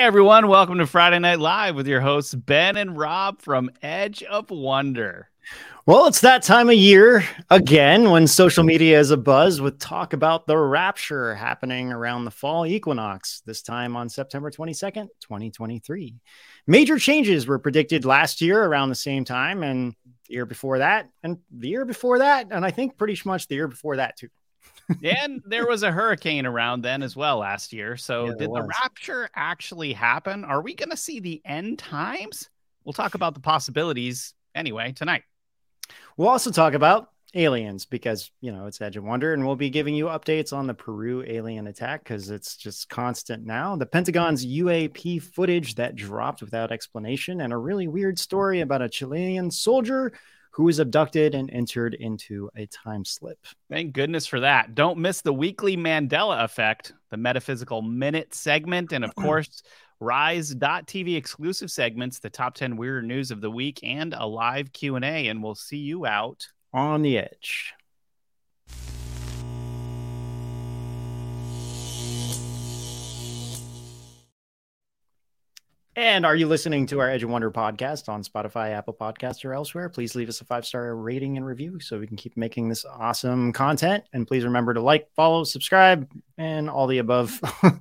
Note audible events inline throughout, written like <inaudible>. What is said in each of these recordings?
Hey everyone, welcome to Friday Night Live with your hosts Ben and Rob from Edge of Wonder. Well, it's that time of year again when social media is a buzz with talk about the rapture happening around the fall equinox, this time on September 22nd, 2023. Major changes were predicted last year around the same time, and the year before that, and the year before that, and I think pretty much the year before that too. And there was a hurricane around then as well last year. So, Yeah, did the rapture actually happen? Are we going to see the end times? We'll talk about the possibilities anyway tonight. We'll also talk about aliens because, you know, it's Edge of Wonder, and we'll be giving you updates on the Peru alien attack because it's just constant now. The Pentagon's UAP footage that dropped without explanation, and a really weird story about a Chilean soldier who was abducted and entered into a time slip. Thank goodness for that. Don't miss the weekly Mandela effect, the metaphysical minute segment, and of <clears throat> course, Rise.tv exclusive segments, the top 10 weird news of the week, and a live Q&A. And we'll see you out. On the edge. And are you listening to our Edge of Wonder podcast on Spotify, Apple Podcasts, or elsewhere? Please leave us a five star rating and review so we can keep making this awesome content. And please remember to like, follow, subscribe, and all the above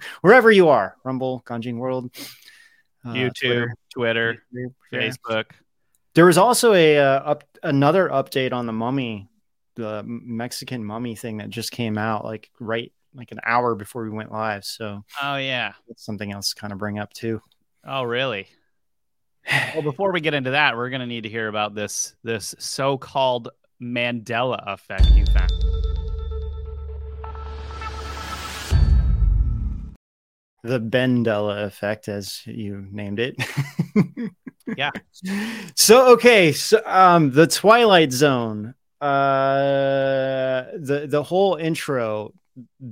<laughs> wherever you are Rumble, Gan Jing World, uh, YouTube, Twitter, Twitter, Facebook. There was also a uh, up another update on the mummy, the Mexican mummy thing that just came out like right like an hour before we went live. So Oh, yeah. that's something else to kind of bring up too. Oh, really? <sighs> Well, before we get into that, we're going to need to hear about this this so-called Mandela effect you found. The Bendella effect, as you named it. <laughs> Yeah. So okay, so um, the Twilight Zone. Uh, the the whole intro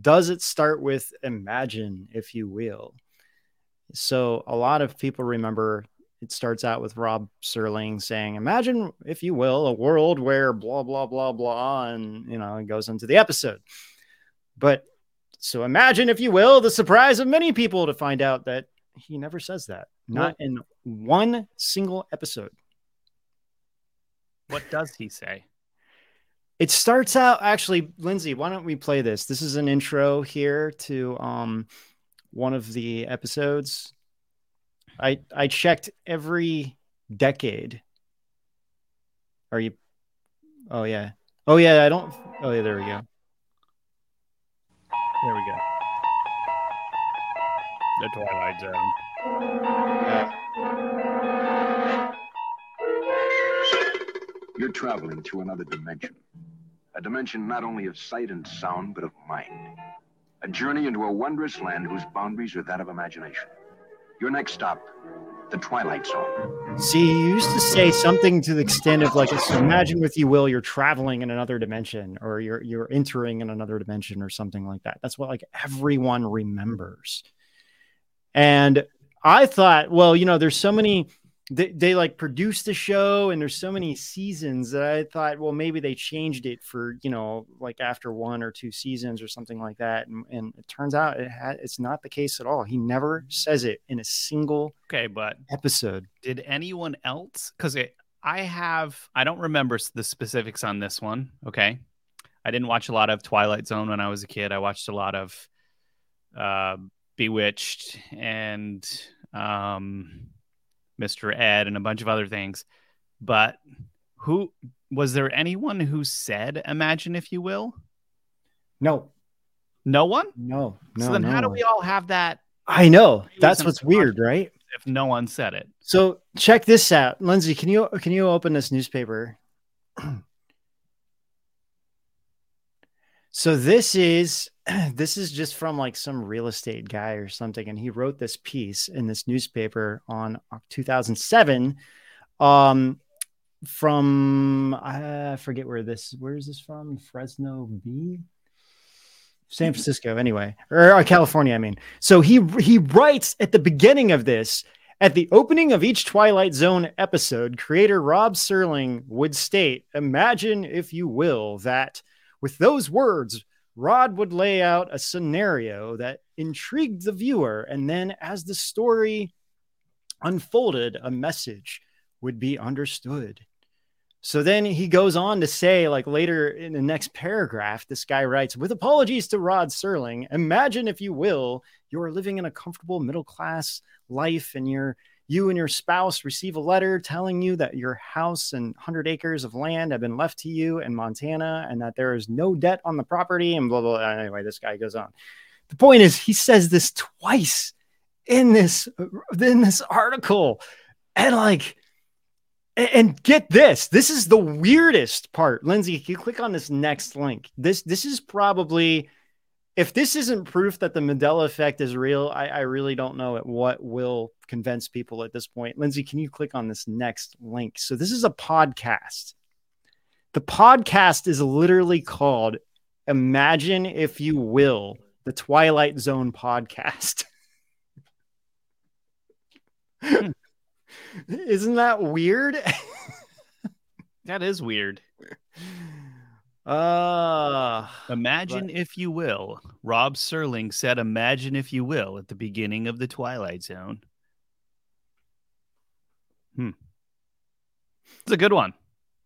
does it start with imagine, if you will. So a lot of people remember it starts out with Rod Serling saying, "Imagine, if you will, a world where blah blah blah blah," and you know it goes into the episode. But so imagine, if you will, the surprise of many people to find out that he never says that, not in one single episode. What does he say? It starts out actually, Lindsay. Why don't we play this? This is an intro here to um one of the episodes. I I checked every decade. Are you? Oh yeah. Oh yeah. I don't. Oh yeah. There we go. There we go. The Twilight Zone. You're traveling to another dimension. A dimension not only of sight and sound, but of mind. A journey into a wondrous land whose boundaries are that of imagination. Your next stop, the Twilight Zone. See, you used to say something to the extent of like, imagine, with you will, you're traveling in another dimension, or you're you're entering in another dimension, or something like that. That's what like everyone remembers. And I thought, well, you know, there's so many. They, they like produced the show, and there's so many seasons that I thought, well, maybe they changed it for you know, like after one or two seasons or something like that. And, and it turns out it ha- it's not the case at all. He never says it in a single Okay, but episode. did anyone else? Because I have, I don't remember the specifics on this one. Okay, I didn't watch a lot of Twilight Zone when I was a kid. I watched a lot of uh, Bewitched and um, Mr. Ed and a bunch of other things. But who was there? Anyone who said "Imagine, if you will"? No, No one. No, no. so then, how do we all have that I know that's what's weird, right? if no one said it? So check this out, Lindsay. Can you can you open this newspaper? <clears throat> so this is <clears throat> this is just from like some real estate guy or something, and he wrote this piece in this newspaper on 2007. Um, from I forget where this where is this from? Fresno Bee. San Francisco, anyway, or uh, California. I mean, so he he writes at the beginning of this, at the opening of each Twilight Zone episode, creator Rod Serling would state, "Imagine, if you will, that with those words, Rod would lay out a scenario that intrigued the viewer. And then as the story unfolded, a message would be understood. So then he goes on to say, like later in the next paragraph, this guy writes, with apologies to Rod Serling, imagine, if you will, you're living in a comfortable middle class life and you're you and your spouse receive a letter telling you that your house and 100 acres of land have been left to you in Montana and that there is no debt on the property and blah, blah, blah. Anyway, this guy goes on. The point is, he says this twice in this in this article. And like, and get this this is the weirdest part lindsay if you click on this next link this this is probably if this isn't proof that the Mandela effect is real, I, I really don't know at what will convince people at this point. Lindsay, can you click on this next link? So, this is a podcast. The podcast is literally called Imagine, if you will, the Twilight Zone podcast. <laughs> Isn't that weird? <laughs> that is weird. Uh, imagine, if you will. Rod Serling said, Imagine, if you will, at the beginning of The Twilight Zone. Hmm. It's a good one.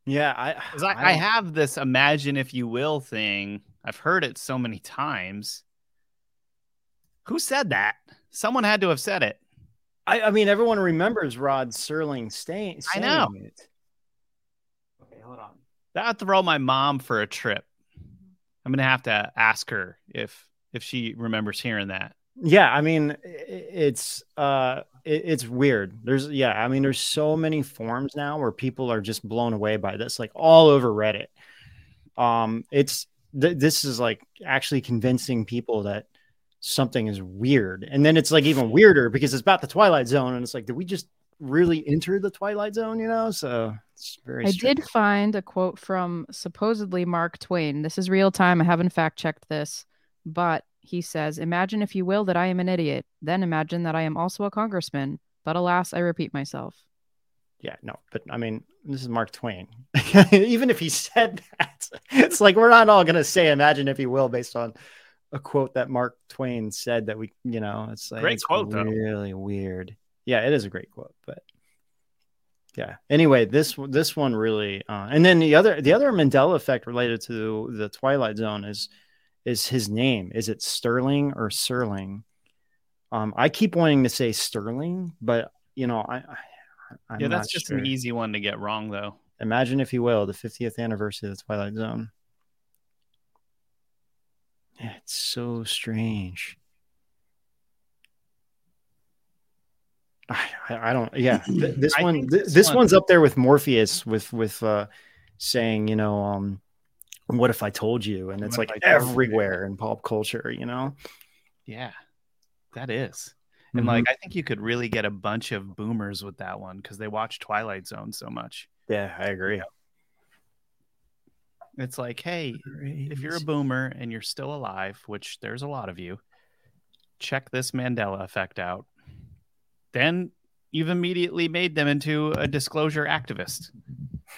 Yeah. I, I, I have this Imagine, if you will thing. I've heard it so many times. Who said that? Someone had to have said it. I, I mean, everyone remembers Rod Serling staying. I know. It. Okay, hold on. That throw my mom for a trip. I'm gonna have to ask her if if she remembers hearing that. Yeah, I mean, it's uh, it's weird. There's yeah, I mean, there's so many forms now where people are just blown away by this, like all over Reddit. Um, it's th- this is like actually convincing people that something is weird, and then it's like even weirder because it's about the Twilight Zone, and it's like, did we just really enter the Twilight Zone? You know, so it's very. I did find a quote from supposedly Mark Twain. This is real time. I haven't fact checked this, but he says, "Imagine, if you will, that I am an idiot. Then imagine that I am also a congressman. But alas, I repeat myself." Yeah, no, but I mean, this is Mark Twain. <laughs> Even if he said that, it's like we're not all going to say "Imagine, if you will" based on a quote that Mark Twain said that we, you know, it's like great it's quote really though. Really weird. Yeah, it is a great quote, but yeah. Anyway this this one really uh, and then the other the other mandela effect related to the twilight zone is is his name. Is it sterling or serling? Um i keep wanting to say sterling but you know i, I yeah that's just sure. an easy one to get wrong though. Imagine if you will the 50th anniversary of the twilight zone. Yeah it's so strange I, I don't. Yeah, <clears throat> this one. This, this one, one's up there with Morpheus with with uh, saying, you know, um, what if I told you? And it's what like everywhere in pop culture, you know. Yeah, that is. And mm-hmm. like, I think you could really get a bunch of boomers with that one because they watch Twilight Zone so much. Yeah, I agree. It's like, hey, if you're a boomer and you're still alive, which there's a lot of you, check this Mandela effect out then you've immediately made them into a disclosure activist. <laughs>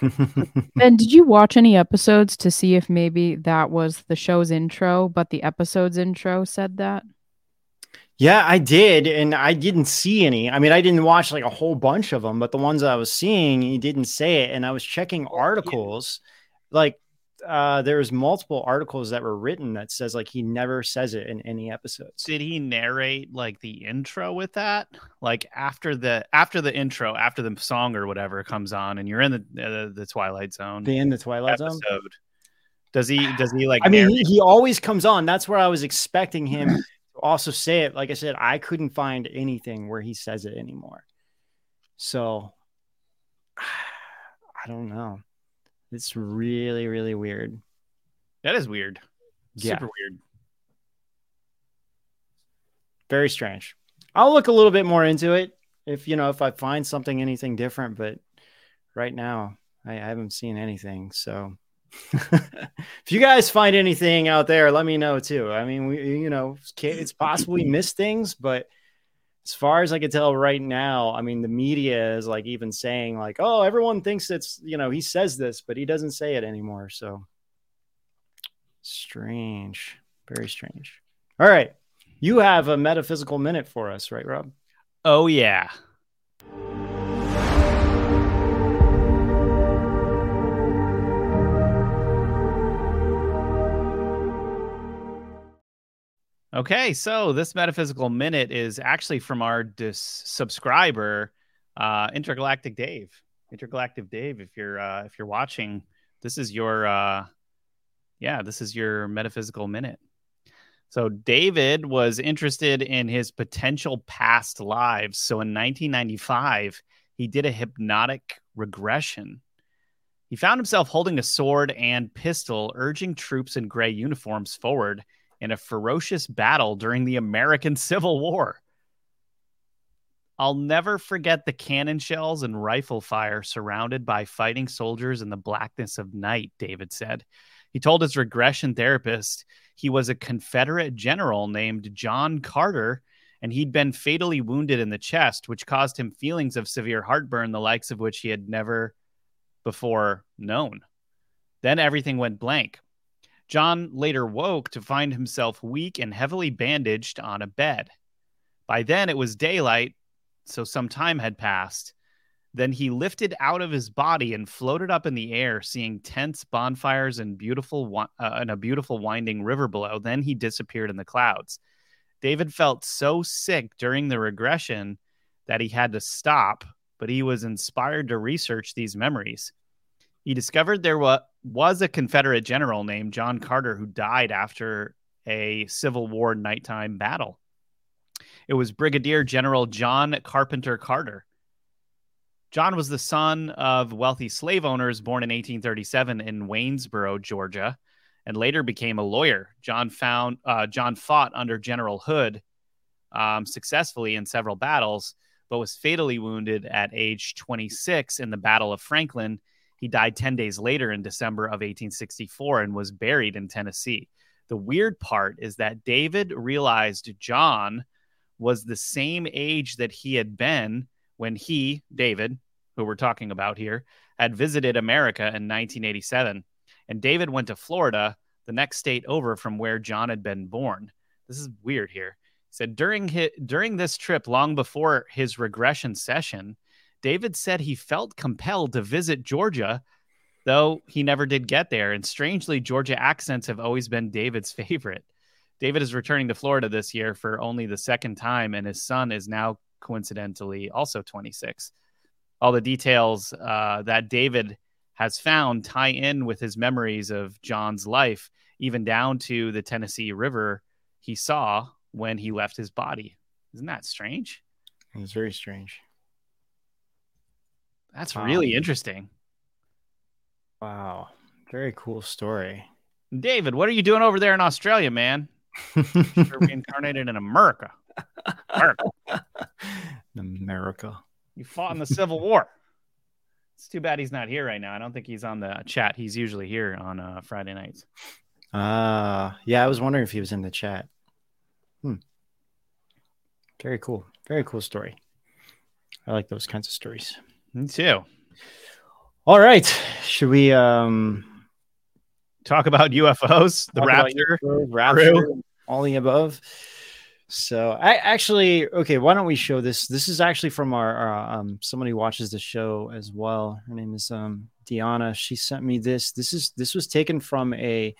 and did you watch any episodes to see if maybe that was the show's intro, but the episode's intro said that? Yeah, I did, and I didn't see any. I mean, I didn't watch like a whole bunch of them, but the ones I was seeing, he didn't say it. And I was checking articles, like uh, there's multiple articles that were written that says like he never says it in any episodes. Did he narrate like the intro with that? Like after the after the intro, after the song or whatever comes on, and you're in the uh, the Twilight Zone. The in the Twilight episode. Zone. Does he? Does he like? I mean, he, he always comes on. That's where I was expecting him <laughs> to also say it. Like I said, I couldn't find anything where he says it anymore. So <sighs> I don't know. It's really, really weird. That is weird. Yeah. Super weird. Very strange. I'll look a little bit more into it if you know if I find something anything different, but right now I, I haven't seen anything. So <laughs> if you guys find anything out there, let me know too. I mean, we you know it's possible we missed things, but as far as I can tell right now, I mean, the media is like even saying like, "Oh, everyone thinks it's you know he says this, but he doesn't say it anymore." So strange. Very strange. All right. You have a metaphysical minute for us, right, Rob? Oh, yeah. Okay, so this metaphysical minute is actually from our dis- subscriber, uh, Intergalactic Dave. Intergalactic Dave, if you're uh, if you're watching, this is your uh, yeah, this is your metaphysical minute. So David was interested in his potential past lives. So in 1995, he did a hypnotic regression. He found himself holding a sword and pistol, urging troops in gray uniforms forward in a ferocious battle during the American <laughs> Civil War. I'll never forget the cannon shells and rifle fire surrounded by fighting soldiers in the blackness of night, David said. He told his regression therapist he was a Confederate general named John Carter, and he'd been fatally wounded in the chest, which caused him feelings of severe heartburn, the likes of which he had never before known. Then everything went blank. John later woke to find himself weak and heavily bandaged on a bed. By then it was daylight, so some time had passed. Then he lifted out of his body and floated up in the air, seeing tents, bonfires, and beautiful uh, and a beautiful winding river below. Then he disappeared in the clouds. David felt so sick during the regression that he had to stop, but he was inspired to research these memories. He discovered there wa- was a Confederate general named John Carter who died after a Civil War nighttime battle. It was Brigadier General John Carpenter Carter. John was the son of wealthy slave owners born in 1837 in Waynesboro, Georgia, and later became a lawyer. John found uh, John fought under General Hood um, successfully in several battles, but was fatally wounded at age 26 in the Battle of Franklin he died 10 days later in December of 1864 and was buried in Tennessee. The weird part is that David realized John was the same age that he had been when he, David, who we're talking about here, had visited America in 1987. And David went to Florida, the next state over from where John had been born. This is weird here. He said during his, during this trip, long before his regression session, David said he felt compelled to visit Georgia, though he never did get there. And strangely, Georgia accents have always been David's <laughs> favorite. David is returning to Florida this year for only the second time, and his son is now coincidentally also 26. All the details uh, that David has found tie in with his memories of John's life, even down to the Tennessee River he saw when he left his body. Isn't that strange? It's very strange. That's wow. really interesting. Wow. Very cool story. David, what are you doing over there in Australia, man? <laughs> You're reincarnated in America. America. <laughs> America. You fought in the Civil War. It's too bad he's not here right now. I don't think he's on the chat. He's usually here on uh, Friday nights. Uh, yeah, I was wondering if he was in the chat. Hmm. Very cool. Very cool story. I like those kinds of stories. Me too. All right. Should we um talk about UFOs, the Raptor, Raptor, all the above? So I actually okay. Why don't we show this? This is actually from our, our um somebody watches the show as well. Her name is um Diana. She sent me this. This is this was taken from a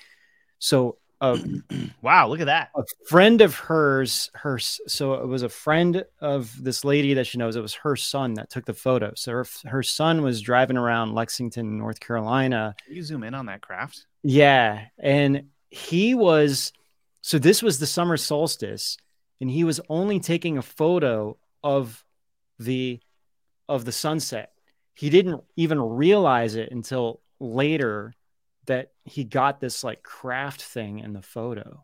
so a <clears throat> wow, look at that. A friend of hers, her so it was a friend of this lady that she knows. It was her son that took the photo. So her her son was driving around Lexington, North Carolina. Can you zoom in on that craft? Yeah, and he was so this was the summer solstice, and he was only taking a photo of the of the sunset. He didn't even realize it until later that he got this like craft thing in the photo.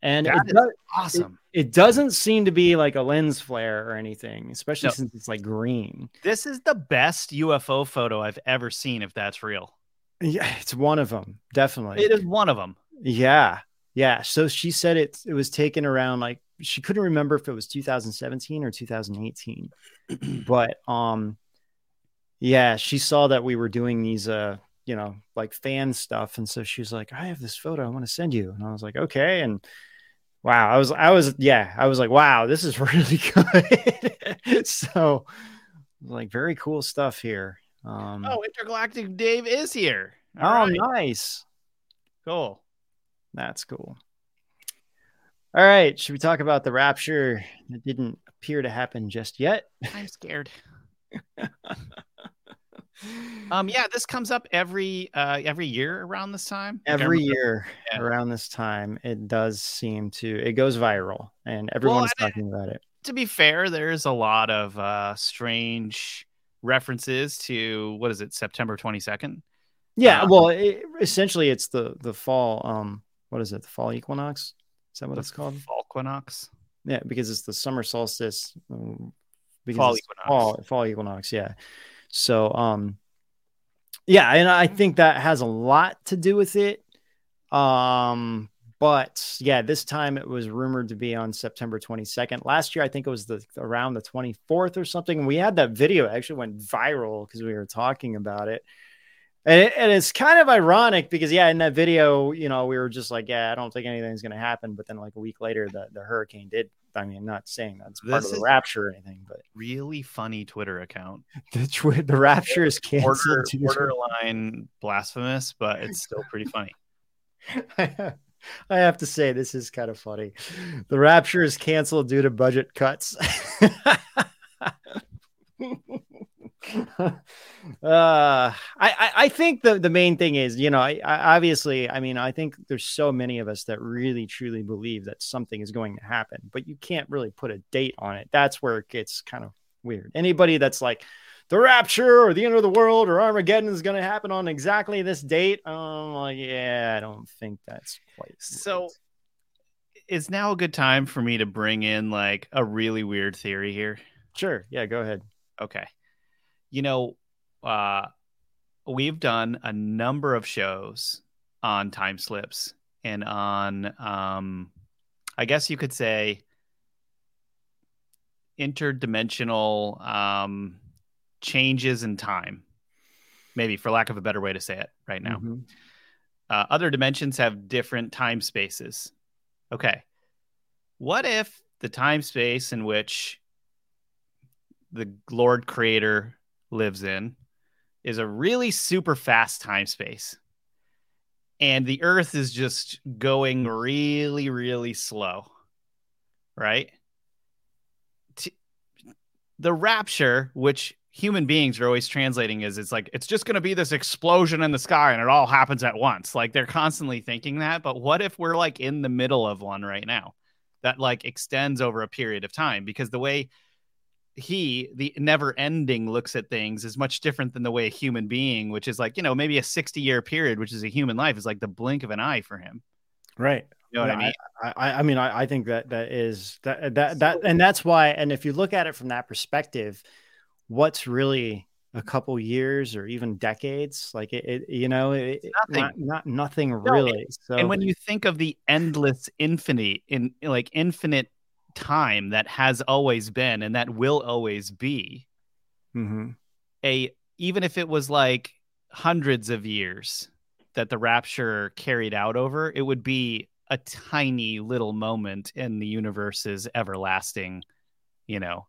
And that it does, awesome. It, it, doesn't seem to be like a lens flare or anything, especially no. since it's like green. This is the best UFO photo I've ever seen, if that's real. Yeah, it's one of them. Definitely. It is one of them. Yeah. Yeah. So she said it it was taken around like she couldn't remember if it was 2017 or 2018. <clears throat> but um yeah, she saw that we were doing these uh you know, like fan stuff. And so she was like, I have this photo I want to send you. And I was like, okay. And wow, I was, I was, yeah, I was like, wow, this is <laughs> really good. <laughs> so like very cool stuff here. Um, oh, Intergalactic Dave is here. All oh, right. nice. Cool. That's cool. All right. Should we talk about the rapture that didn't appear to happen just yet? I'm scared. <laughs> um yeah this comes up every uh every year around this time. Every year yeah. around this time it does seem to it goes viral and everyone's well, talking about it. To be fair there's a lot of uh strange references to what is it september 22nd yeah um, well it, essentially it's the the fall um what is it the fall equinox? Is that what it's called? fall equinox? Yeah because it's the summer solstice um, fall equinox. fall, fall equinox yeah so, um, yeah, and I think that has a lot to do with it. Um, but yeah, this time it was rumored to be on September 22nd. Last year, I think it was the around the 24th or something. We had that video it actually went viral because we were talking about it. And, it, and it's kind of ironic because yeah, in that video, you know, we were just like, yeah, I don't think anything's going to happen. But then like a week later, the, the hurricane did. I mean, I'm not saying that's part of the rapture or anything, but really funny Twitter account. <laughs> The, tw- the rapture is canceled. Border, borderline blasphemous, but it's <laughs> still pretty funny. I have to say, this is kind of funny. The rapture is canceled due to budget cuts. uh, <laughs> I, I think the, the main thing is, you know, I, I, obviously, I mean, I think there's so many of us that really truly believe that something is going to happen, but you can't really put a date on it. That's where it gets kind of weird. Anybody that's like the rapture or the end of the world or Armageddon is going to happen on exactly this date, um, like, yeah, I don't think that's quite so. Is now a good time for me to bring in like a really weird theory here? Sure. Yeah, go ahead. Okay you know, uh, we've done a number of shows on time slips and on, um, I guess you could say, interdimensional um, changes in time, maybe for lack of a better way to say it right now. Mm-hmm. Uh, other dimensions have different time spaces. Okay. What if the time space in which the Lord Creator lives in is a really super fast time space. And the earth is just going really, really slow. Right? T- the rapture, which human beings are always translating as it's like it's just going to be this explosion in the sky and it all happens at once like they're constantly thinking that but what if we're like in the middle of one right now that like extends over a period of time because the way he, the never ending, looks at things is much different than the way a human being, which is like, you know, maybe a 60 year period, which is a human life, is like the blink of an eye for him. Right. You know what I mean? I, I, I mean, I, I, think that that is that, that, that, and that's why, and if you look at it from that perspective, what's really a couple years or even decades like it, it you know it, nothing not, not nothing no, really so and when you think of the endless infinity in like infinite time that has always been and that will always be mm-hmm. a even if it was like hundreds of years that the rapture carried out over it would be a tiny little moment in the universe's everlasting you know.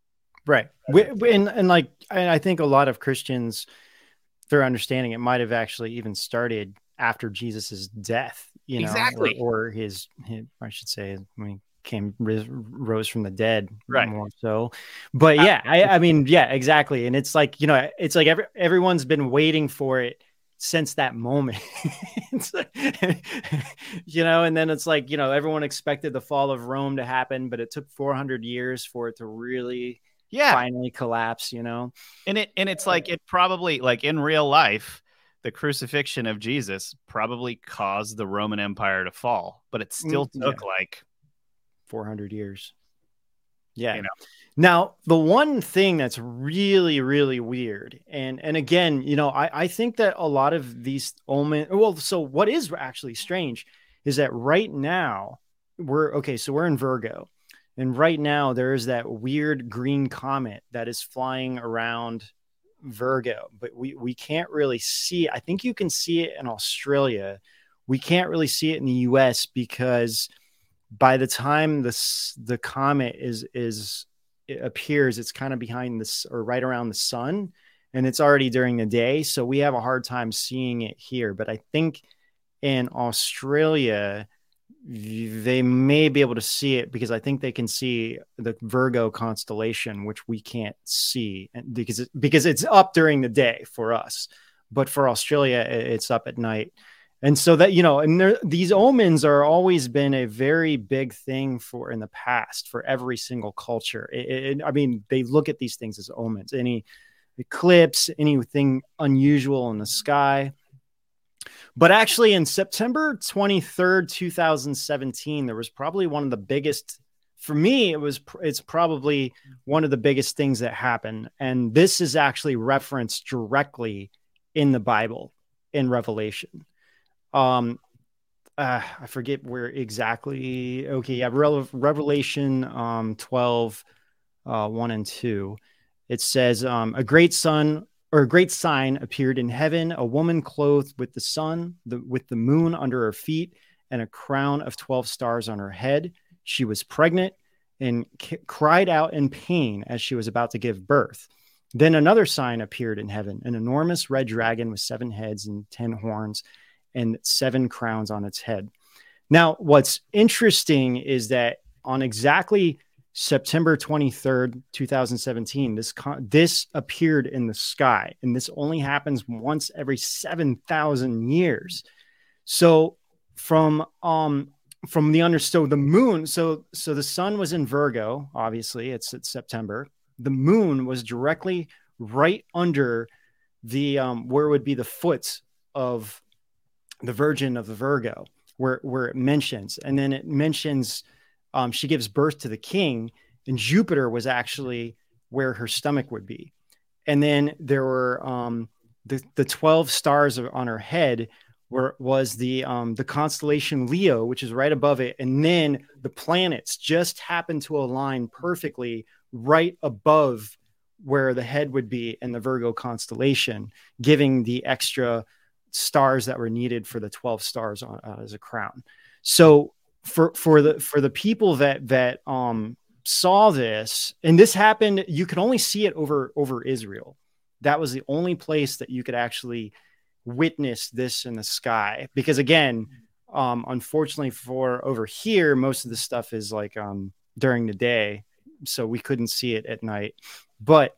Right. We, we, and, and like i think a lot of christians their understanding it might have actually even started after jesus's death you know exactly. or, or his, his, i should say i mean came rose from the dead right. more so. But yeah I, I mean yeah exactly. And it's like you know it's like every, everyone's been waiting for it since that moment. <laughs> <laughs> You know and then it's like you know everyone expected the fall of rome to happen but it took 400 years for it to really yeah. finally collapse you know? And it and it's like it probably like in real life the crucifixion of jesus probably caused the roman empire to fall but it still mm, took yeah. like 400 years. Yeah. You know. Now, the one thing that's really, really weird, and and again, you know, I, I think that a lot of these omen well, so what is actually strange is that right now we're okay, so we're in Virgo, and right now there is that weird green comet that is flying around Virgo, but we we can't really see. I think you can see it in Australia. We can't really see it in the U.S. because by the time this the comet is is it appears, it's kind of behind this or right around the sun, and it's already during the day, so we have a hard time seeing it here. But I think in Australia they may be able to see it because I think they can see the Virgo constellation, which we can't see, because it, because it's up during the day for us, but for Australia it's up at night, and so that you know, and there, these omens are always been a very big thing for in the past for every single culture. It, it, I mean, they look at these things as omens. Any eclipse, anything unusual in the sky but actually, in September 23rd, 2017, there was probably one of the biggest for me it was it's probably one of the biggest things that happened and this is actually referenced directly in the bible in revelation um uh, i forget where exactly. Okay yeah Re- revelation um 12 uh 1 and 2 it says um a great sun or a great sign appeared in heaven a woman clothed with the sun the, with the moon under her feet and a crown of 12 stars on her head. She was pregnant and c- cried out in pain as she was about to give birth. Then another sign appeared in heaven an enormous red dragon with seven heads and ten horns and seven crowns on its head now what's interesting is that on exactly September 23rd, 2017, this con- this appeared in the sky and this only happens once every 7,000 years. So from um from the under so the moon so so the sun was in Virgo, obviously, it's it's September. The moon was directly right under the um where would be the foot of the virgin of the Virgo where where it mentions and then it mentions um, she gives birth to the king, and Jupiter was actually where her stomach would be. And then there were um, the the twelve stars on her head were was the um, the constellation Leo, which is right above it, and then the planets just happened to align perfectly right above where the head would be in the Virgo constellation, giving the extra stars that were needed for the 12 stars on, uh, as a crown. So for for the for the people that that um saw this and this happened you could only see it over over israel that was the only place that you could actually witness this in the sky because again um unfortunately for over here most of the stuff is like um during the day so we couldn't see it at night but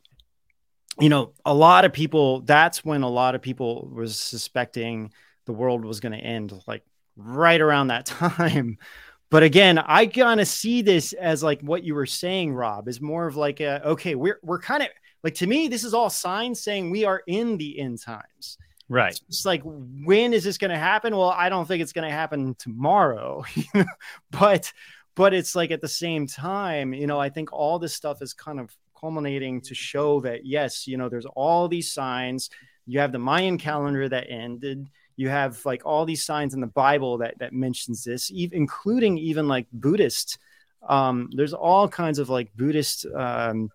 you know a lot of people that's when a lot of people was suspecting the world was going to end like right around that <laughs> time. But again, I kind of see this as like what you were saying, Rob, is more of like a okay, we're we're kind of like to me, this is all signs saying we are in the end times. Right. It's like when is this going to happen? Well, I don't think it's going to happen tomorrow. <laughs> but but it's like at the same time, you know, I think all this stuff is kind of culminating to show that yes, you know, there's all these signs. You have the Mayan calendar that ended you have like all these signs in the bible that that mentions this even, including even like buddhist um there's all kinds of like buddhist um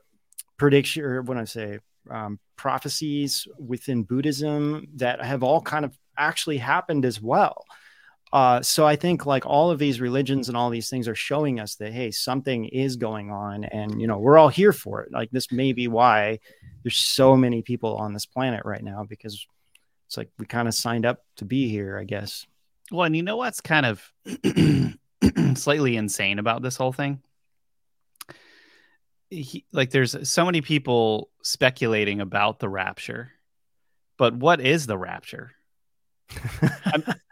prediction or when i say um, prophecies within buddhism that have all kind of actually happened as well uh, so I think like all of these religions and all these things are showing us that hey, something is going on, and you know we're all here for it. Like this may be why there's so many people on this planet right now because it's like we kind of signed up to be here, I guess. Well, and you know what's kind of <clears throat> slightly insane about this whole thing? He, like, there's so many people speculating about the rapture, but what is the rapture?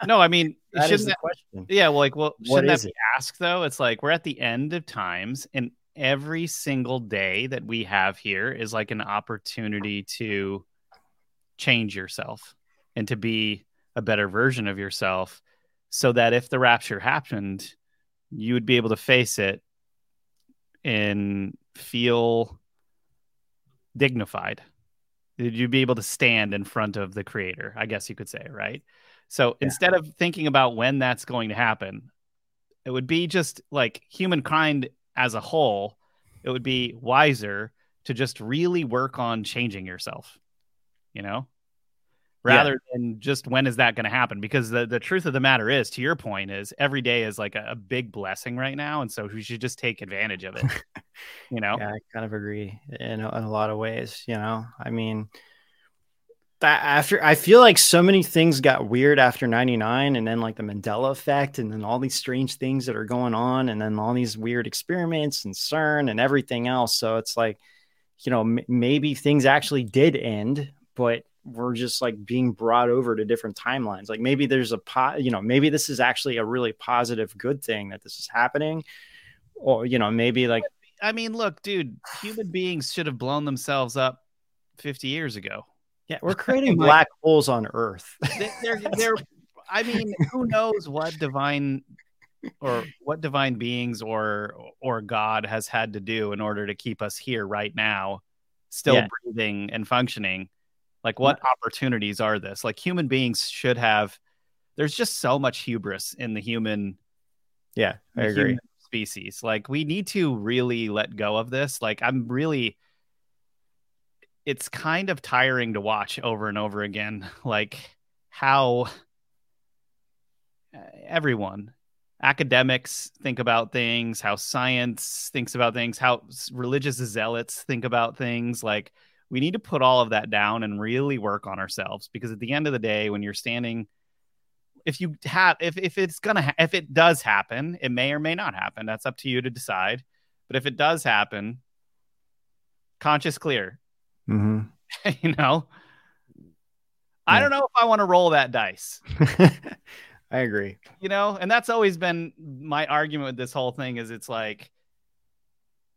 No, I mean, <laughs> that shouldn't that, question. Yeah, well, like, well, shouldn't that be it? asked though? It's like we're at the end of times, and every single day that we have here is like an opportunity to change yourself and to be a better version of yourself so that if the rapture happened you would be able to face it and feel dignified you'd be able to stand in front of the creator i guess you could say right so yeah. instead of thinking about when that's going to happen it would be just like humankind as a whole it would be wiser to just really work on changing yourself you know? Yeah. Rather than just when is that going to happen? Because the, the truth of the matter is, to your point, is every day is like a, a big blessing right now. And so we should just take advantage of it. <laughs> you know? Yeah, I kind of agree in a, in a lot of ways. You know, I mean, that after I feel like so many things got weird after 99 and then like the Mandela effect and then all these strange things that are going on and then all these weird experiments and CERN and everything else. So it's like, you know, m- maybe things actually did end, but we're just like being brought over to different timelines. Like maybe there's a pot, you know, maybe this is actually a really positive, good thing that this is happening. Or, you know, maybe like I mean, look, dude, human beings should have blown themselves up 50 years ago. Yeah, we're creating <laughs> Like- black holes on Earth. They- They're, they're, <laughs> I mean, who knows what divine or what divine beings or or God has had to do in order to keep us here right now, still Yeah. breathing and functioning. Like, what opportunities are this? Like, human beings should have. There's just so much hubris in the human yeah, I agree. species. Like we need to really let go of this. Like I'm really it's kind of tiring to watch over and over again <laughs> like how uh, everyone academics think about things, how science thinks about things, how religious zealots think about things like we need to put all of that down and really work on ourselves because at the end of the day when you're standing if you have if, if it's gonna ha- if it does happen it may or may not happen. That's up to you to decide. But if it does happen conscious clear. Mm-hmm. <laughs> you know? I don't know if i want to roll that dice. <laughs> I agree. you know? And that's always been my argument with this whole thing is it's like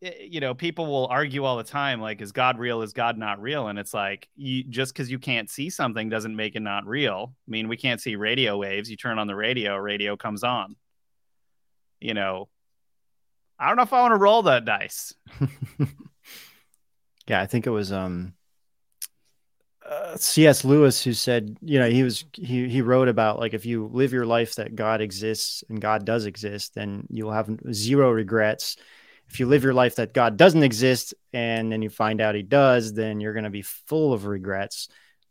you know people will argue all the time like is god real? Is god not real? And it's like you just because you can't see something doesn't make it not real. I mean we can't see radio waves. You turn on the radio radio comes on. You know i don't know if i want to roll that dice. <laughs> Yeah, I think it was um uh, C.S. Lewis who said, you know, he was he he wrote about like if you live your life that God exists and God does exist, then you'll have zero regrets. If you live your life that God doesn't exist and then you find out he does, then you're going to be full of regrets.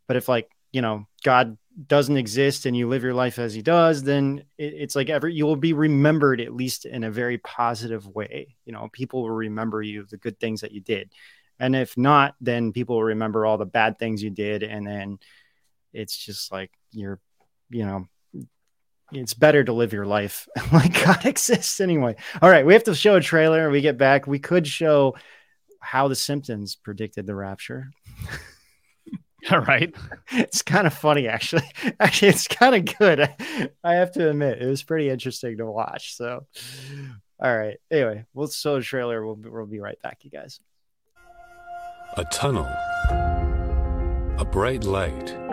But if like, you know, God doesn't exist and you live your life as he does, then it, it's like every you will be remembered at least in a very positive way. You know, people will remember you the good things that you did. And if not, then people will remember all the bad things you did. And then it's just like you're, you know, it's better to live your life <laughs> like God exists anyway. All right, we have to show a trailer. We get back. We could show how the Simpsons predicted the rapture. <laughs> all right It's kind of funny, actually. <laughs> Actually, it's kind of good. I have to admit, it was pretty interesting to watch. So, all right. Anyway, we'll show a trailer. We'll be, we'll be right back, you guys. A tunnel. A bright light.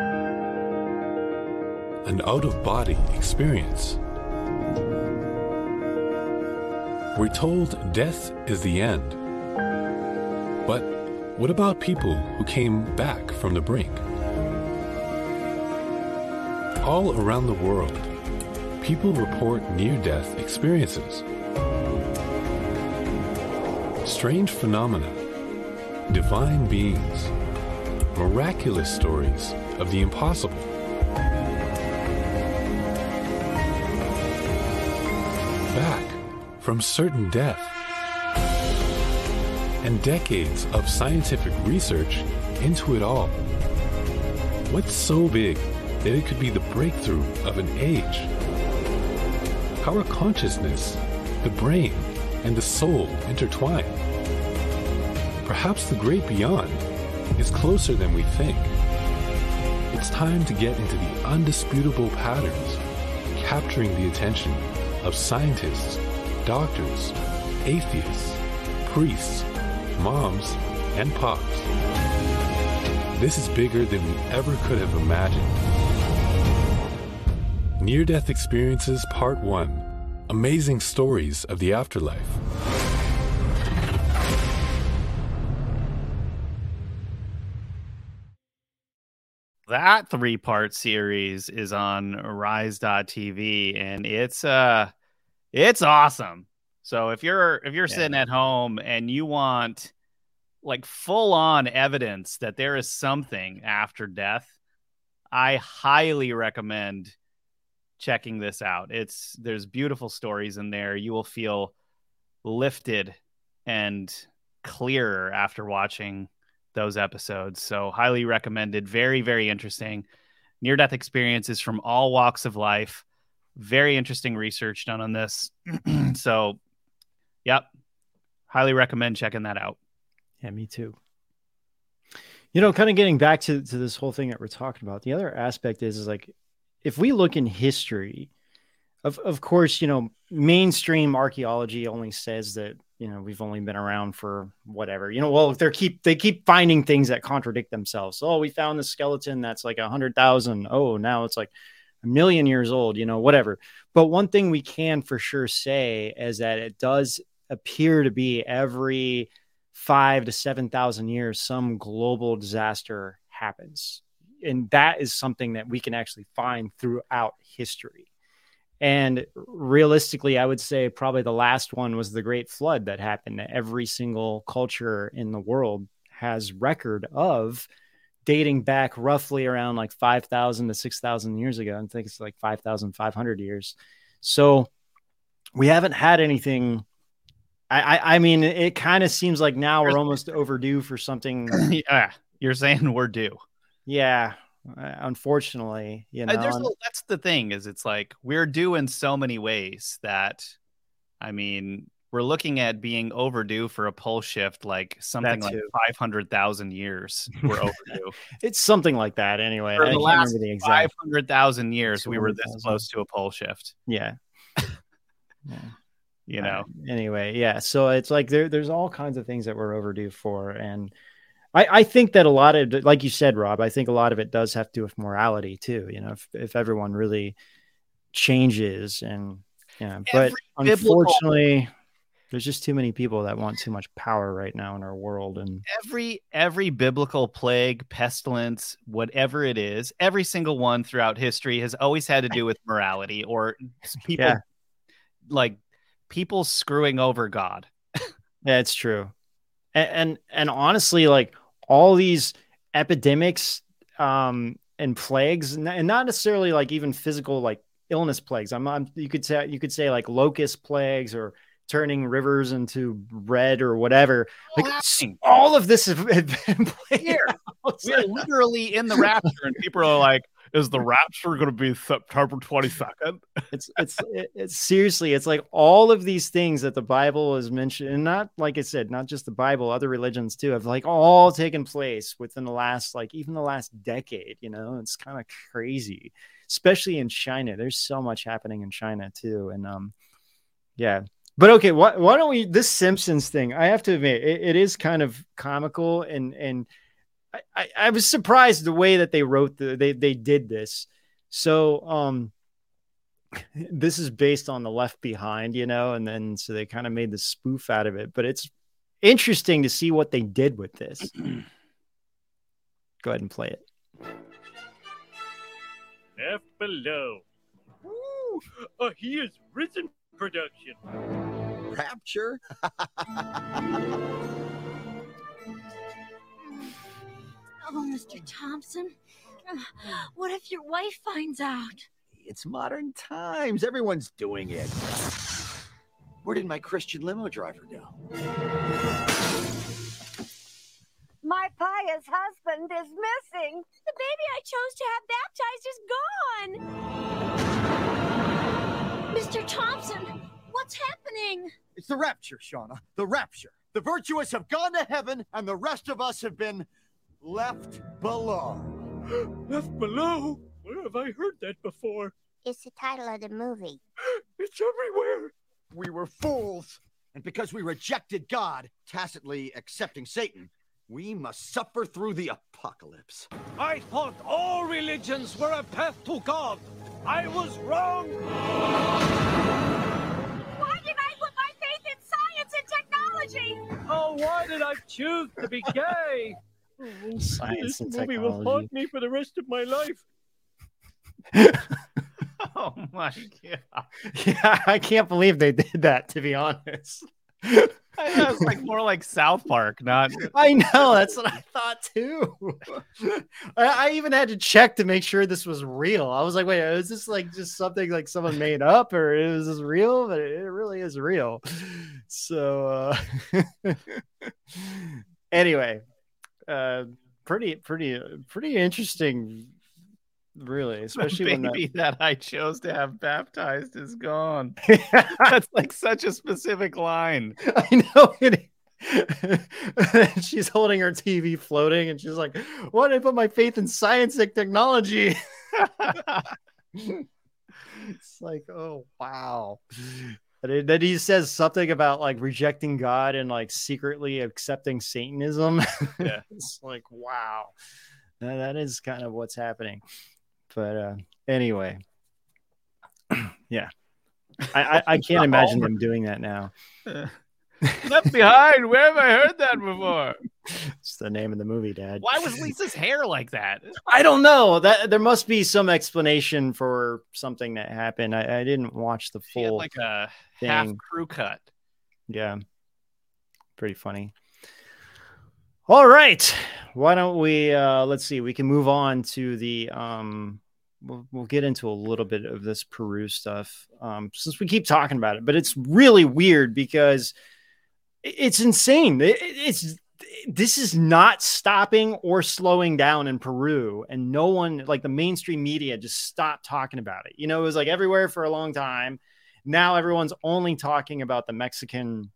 An out of body experience. We're told death is the end. But what about people who came back from the brink? All around the world, people report near death experiences. Strange phenomena divine beings, miraculous stories of the impossible. From certain death. And decades of scientific research into it all. What's so big that it could be the breakthrough of an age? How are consciousness, the brain, and the soul intertwined? Perhaps the great beyond is closer than we think. It's time to get into the undisputable patterns, capturing the attention of scientists, doctors, atheists, priests, moms, and pops. This is bigger than we ever could have imagined. Near Death Experiences Part 1 Amazing Stories of the Afterlife. that three part series is on rise.tv and it's uh it's awesome so if you're if you're Yeah. sitting at home and you want like full on evidence that there is something after death, I highly recommend checking this out. It's there's beautiful stories in there. You will feel lifted and clearer after watching those episodes. So highly recommended. Very very interesting. Near death experiences from all walks of life. Very interesting research done on this. <clears throat> so, yep. Highly recommend checking that out. Yeah, me too. You know, kind of getting back to, to this whole thing that we're talking about, the other aspect is, is like if we look in history, of of course, you know, mainstream archaeology only says that, you know, we've only been around for whatever. You know, well, they keep they keep finding things that contradict themselves. Oh, we found the skeleton that's like a hundred thousand. Oh, now it's like a million years old, you know, whatever. But one thing we can for sure say is that it does appear to be every five to 7,000 years, some global disaster happens. And that is something that we can actually find throughout history. And realistically, I would say probably the last one was the Great Flood that happened. Every single culture in the world has record of dating back roughly around like 5,000 to 6,000 years ago. I think it's like 5,500 years. So we haven't had anything I, I, mean, it kind of seems like now we're almost overdue for something. <clears throat> yeah, you're saying we're due. Yeah, uh, unfortunately, you know, uh, that's the thing is it's like we're due in so many ways that, I mean, we're looking at being overdue for a pole shift, like something like five hundred thousand years. <laughs> We're overdue. it's something like that, anyway. For I the last five hundred thousand years, we were this close to a pole shift. Yeah. <laughs> yeah you know uh, anyway yeah so it's like there, there's all kinds of things that we're overdue for and I, I think that a lot of like you said rob i think a lot of it does have to do with morality too you know if, if everyone really changes and yeah but unfortunately. There's just too many people that want too much power right now in our world and every every biblical plague pestilence whatever it is every single one throughout history has always had to do with morality or <laughs> people yeah. like people screwing over God. <laughs> yeah, it's true. And, and, and honestly, like all these epidemics um and plagues, and not necessarily like even physical like illness plagues. I'm, I'm you could say you could say like locust plagues or turning rivers into red or whatever. Like all of this has been <laughs> here. We're literally in the rapture, and people are like, is the rapture going to be September 22nd? it's it's it's seriously, it's like all of these things that the Bible is mentioned, and not like I said, not just the Bible, other religions too, have like all taken place within the last like even the last decade. You know, it's kind of crazy, especially in China. There's so much happening in China too, and um, yeah. But okay, why, why don't we this Simpsons thing? I have to admit, it, it is kind of comical and and I, I was surprised the way that they wrote the they they did this. So um <laughs> this is based on the left behind, you know, and then so they kind of made the spoof out of it, but it's interesting to see what they did with this. <clears throat> Go ahead and play it. F below. Ooh, a he is risen production. Rapture? <laughs> Oh, Mr. Thompson, uh, what if your wife finds out? It's modern times. Everyone's doing it. Where did my Christian limo driver go? My pious husband is missing. The baby I chose to have baptized is gone. Mr. Thompson, what's happening? It's the rapture, Shauna. The rapture. The virtuous have gone to heaven, and the rest of us have been Left Below. <gasps> Left Below? Where have I heard that before? It's the title of the movie. <gasps> It's everywhere. We were fools. And because we rejected God, tacitly accepting Satan, we must suffer through the apocalypse. I thought all religions were a path to God. I was wrong. Oh, why did I choose to be gay? Science this movie will haunt me for the rest of my life. <laughs> oh my god! <laughs> Yeah, I can't believe they did that. To be honest. <laughs> I thought it was like more like South Park, not. <laughs> I know that's what I thought too. <laughs> I, I even had to check to make sure this was real. I was like, wait, is this like just something like someone made up, or is this real? But it really is real. <laughs> So uh, anyway, uh, pretty, pretty, pretty interesting. Really, <laughs> especially the when that baby that... I chose to have baptized is gone. <laughs> That's like such a specific line. <laughs> I know it. she's holding her TV floating, and she's like, "Why did I put my faith in science and technology?" it's like, oh wow. Then he says something about like rejecting God and like secretly accepting Satanism. Yeah. it's like, wow, that, that is kind of what's happening. But uh, anyway, <clears throat> yeah, I, I, I can't imagine them doing that now. <laughs> Left behind. Where have I heard that before? It's the name of the movie, Dad. Why was Lisa's hair like that? I don't know. That there must be some explanation for something that happened. I, I didn't watch the She had full like a thing. half crew cut. Yeah. Pretty funny. All right. Why don't we uh let's see, we can move on to the um we'll, we'll get into a little bit of this Peru stuff um since we keep talking about it, but it's really weird because it's insane. It- it- it's this is not stopping or slowing down in Peru, and no one like the mainstream media just stopped talking about it. You know, it was like everywhere for a long time. Now everyone's only talking about the Mexican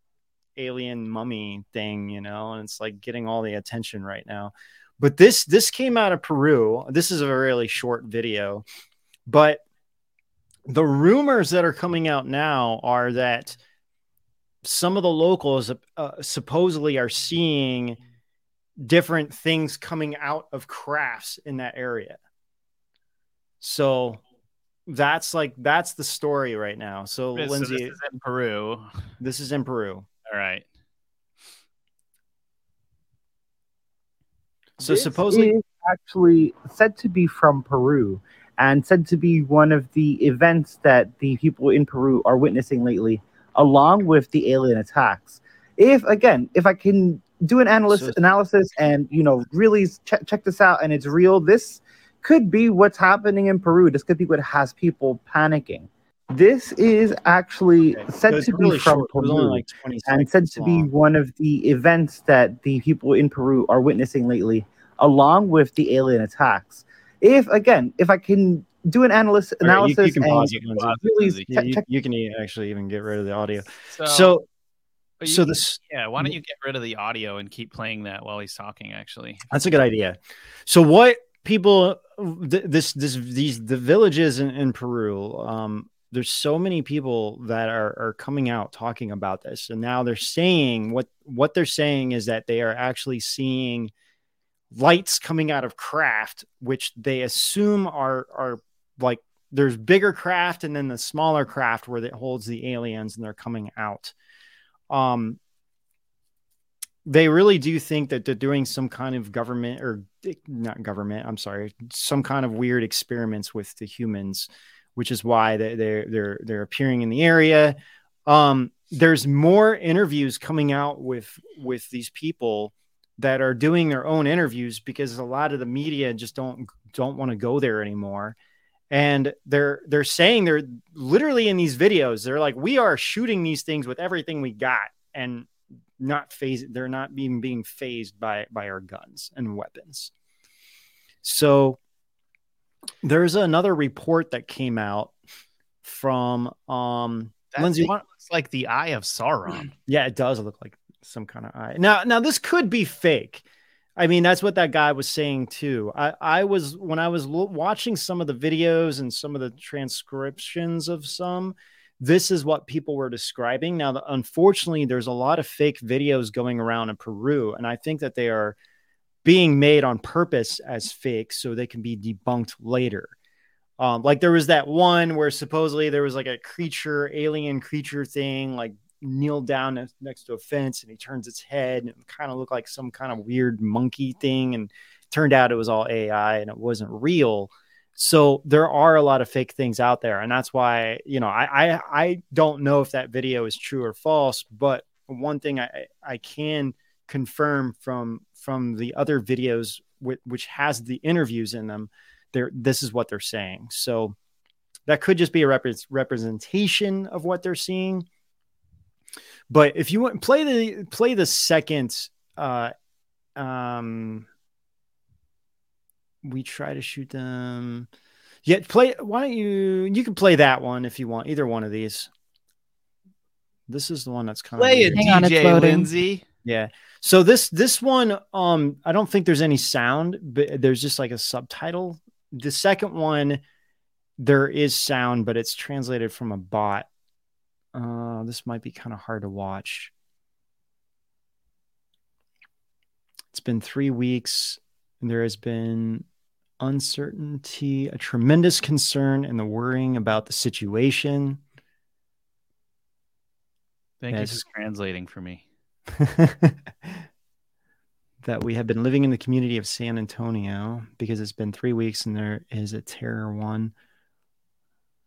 alien mummy thing, you know, and it's like getting all the attention right now. But this this came out of Peru. This is a really short video, but the rumors that are coming out now are that some of the locals uh, supposedly are seeing different things coming out of crafts in that area. So that's like that's the story right now. So This- so Lindsay, this is in Peru. this is in Peru. All right. So This supposedly actually said to be from Peru and said to be one of the events that the people in Peru are witnessing lately, along with the alien attacks. If again, if I can do an analyst So- analysis and you know really check check this out and it's real, this could be what's happening in Peru. This could be what has people panicking. This is actually Okay. said So it's to be really from short. Peru only like and said seconds to be one of the events that the people in Peru are witnessing lately, along with the alien attacks. If again, if I can do an analyst All right, you- analysis you, can and pause it, Lindsay. really Yeah, check, you, you can actually even get rid of the audio. So, So, so you- this yeah, why don't you get rid of the audio and keep playing that while he's talking? Actually, That's a good idea. So what people th- this this these the villages in, in Peru um there's so many people that are are coming out talking about this and now they're saying what what they're saying is that they are actually seeing lights coming out of craft which they assume are are like there's bigger craft and then the smaller craft where it holds the aliens and they're coming out. Um they really do think that they're doing some kind of government or not government i'm sorry some kind of weird experiments with the humans which is why they, they're they're they're appearing in the area. Um there's more interviews coming out with with these people that are doing their own interviews because a lot of the media just don't don't want to go there anymore. And they're they're saying they're literally in these videos they're like we are shooting these things with everything we got and not phased they're not being being phased by by our guns and weapons. So there's another report that came out from um that lindsay why- looks like the eye of Sauron. <clears throat> yeah, it does look like some kind of eye. Now, now this could be fake. I mean, that's what that guy was saying too. I, I was when I was lo- watching some of the videos and some of the transcriptions of some. This is what people were describing. Now, the, unfortunately, there's a lot of fake videos going around in Peru, and I think that they are being made on purpose as fake so they can be debunked later. Um, like there was that one where supposedly there was like a creature, alien creature thing, like kneeled down next to a fence and he turns its head and kind of looked like some kind of weird monkey thing. And turned out it was all AI and it wasn't real. So there are a lot of fake things out there. And that's why, you know, I, I, I don't know if that video is true or false, but one thing I I can confirm from from the other videos which, which has the interviews in them. There, this is what they're saying. So that could just be a rep- representation of what they're seeing. But if you want play the play the second, uh, um, we try to shoot them. Yeah, play. Why don't you? You can play that one if you want. Either one of these. This is the one that's kind Play of it, weird. On, it's DJ. Lindsay. Yeah. So this this one, um, I don't think there's any sound, but there's just like a subtitle. The second one, there is sound, but it's translated from a bot. Uh, this might be kind of hard to watch. It's been three weeks, and there has been uncertainty, a tremendous concern, and the worrying about the situation. Thank Yes. you for translating for me. <laughs> that we have been living in the community of San Antonio because it's been three weeks and there is a terror one.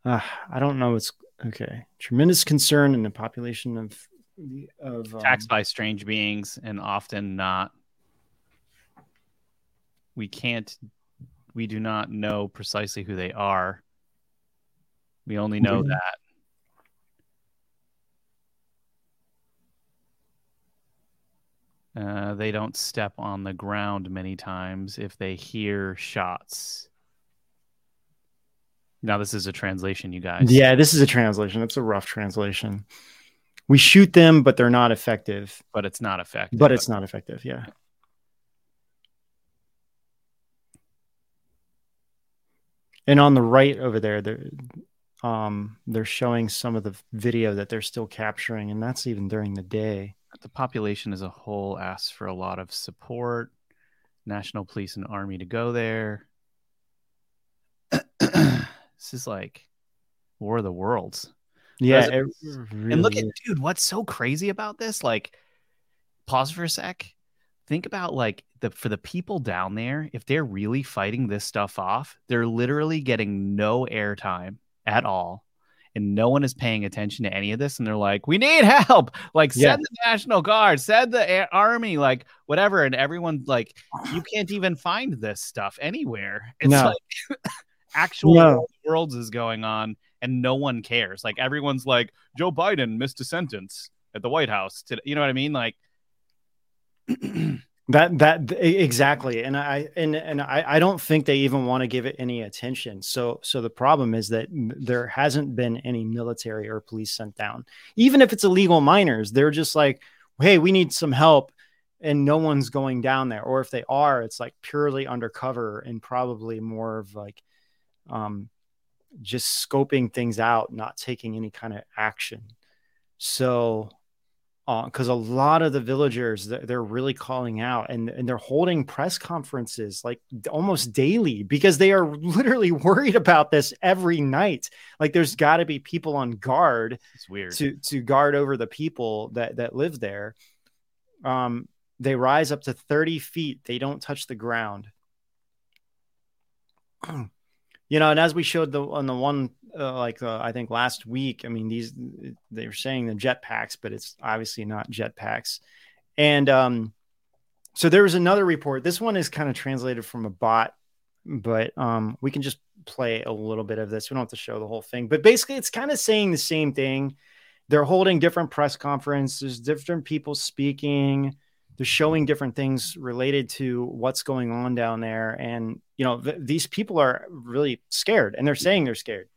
Uh, I don't know. It's okay. Tremendous concern in the population of of um, Attacked by strange beings and often not. We can't. We do not know precisely who they are. We only know Mhm. that. Uh, they don't step on the ground many times if they hear shots. Now, this is a translation, you guys. Yeah, this is a translation. It's a rough translation. We shoot them, but they're not effective. But it's not effective. But it's not effective. Yeah. And on the right over there, they're um they're showing some of the video that they're still capturing, and that's even during the day. The population as a whole asks for a lot of support. National police and army to go there. <clears throat> this is like War of the Worlds. Yeah, it <laughs> and look really at dude, what's so crazy about this? Like, pause for a sec. Think about like the for the people down there, if they're really fighting this stuff off, they're literally getting no airtime at all. And no one is paying attention to any of this. And they're like, we need help. Like, send Yeah. the National Guard, send the air- army, like, whatever. And everyone's like, <sighs> you can't even find this stuff anywhere. It's No. like <laughs> actual No. The worlds is going on and no one cares. Like everyone's like Joe Biden missed a sentence at the White House. Today. You know what I mean? Like <clears throat> That that exactly, and I and and I, I don't think they even want to give it any attention. So so the problem is that there hasn't been any military or police sent down, even if it's illegal miners. They're just like, hey, we need some help, and no one's going down there. Or if they are, it's like purely undercover and probably more of like, um, just scoping things out, not taking any kind of action. So because a lot of the villagers they're, they're really calling out and, and they're holding press conferences like almost daily because they are <laughs> literally worried about this every night. Like there's got to be people on guard it's weird. to to guard over the people that that live there. Um they rise up to 30 feet. They don't touch the ground <clears throat> you know and as we showed the on the one uh, like uh, i think last week i mean these they were saying the jetpacks but it's obviously not jetpacks and um so there was another report. This one is kind of translated from a bot but um we can just play a little bit of this. We don't have to show the whole thing. But basically it's kind of saying the same thing. They're holding different press conferences different people speaking they're showing different things related to what's going on down there and you know th- these people are really scared and they're saying they're scared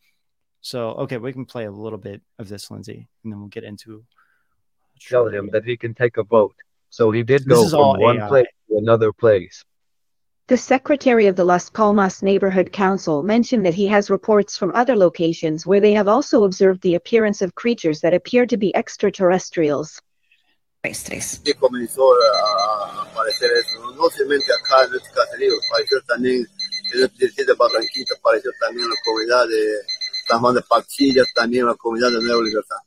so okay we can play a little bit of this lindsay and then we'll get into Tell him that he can take a vote. So he did This go from one AI. place to another place. The secretary of the Las Palmas Neighborhood Council mentioned that he has reports from other locations where they have also observed the appearance of creatures that appear to be extraterrestrials. Que comenzó a a aparecer eso, no, no solamente acá en este caserío, apareció también en el distrito de Barranquita, apareció también en la comunidad de San Juan de Pachilla, también en la comunidad de Nueva Libertad.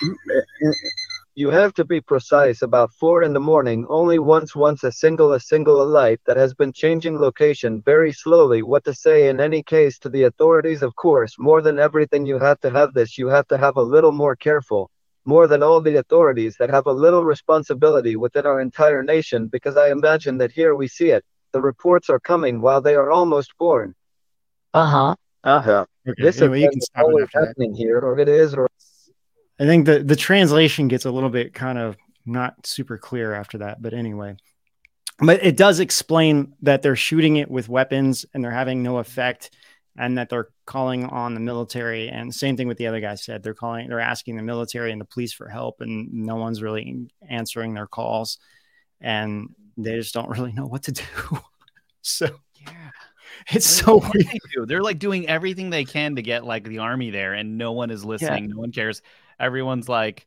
Mm, eh, eh, you have to be precise about four in the morning. Only once, once a single, a single a light that has been changing location very slowly. What to say in any case to the authorities, of course. More than everything, you have to have this. You have to have a little more careful. More than all the authorities that have a little responsibility within our entire nation because I imagine that here we see it. The reports are coming while they are almost born. Uh-huh. Uh-huh. Okay, This anyway, you can is stop it always after that. happening here, or it is, or I think the the translation gets a little bit kind of not super clear after that, but anyway. But it does explain that they're shooting it with weapons and they're having no effect and that they're calling on the military and same thing with the other guy said they're calling they're asking the military and the police for help and no one's really answering their calls and they just don't really know what to do. <laughs> so yeah. It's so mean, what do weird. they do? They're like doing everything they can to get like the army there, and no one is listening. No one cares. Everyone's like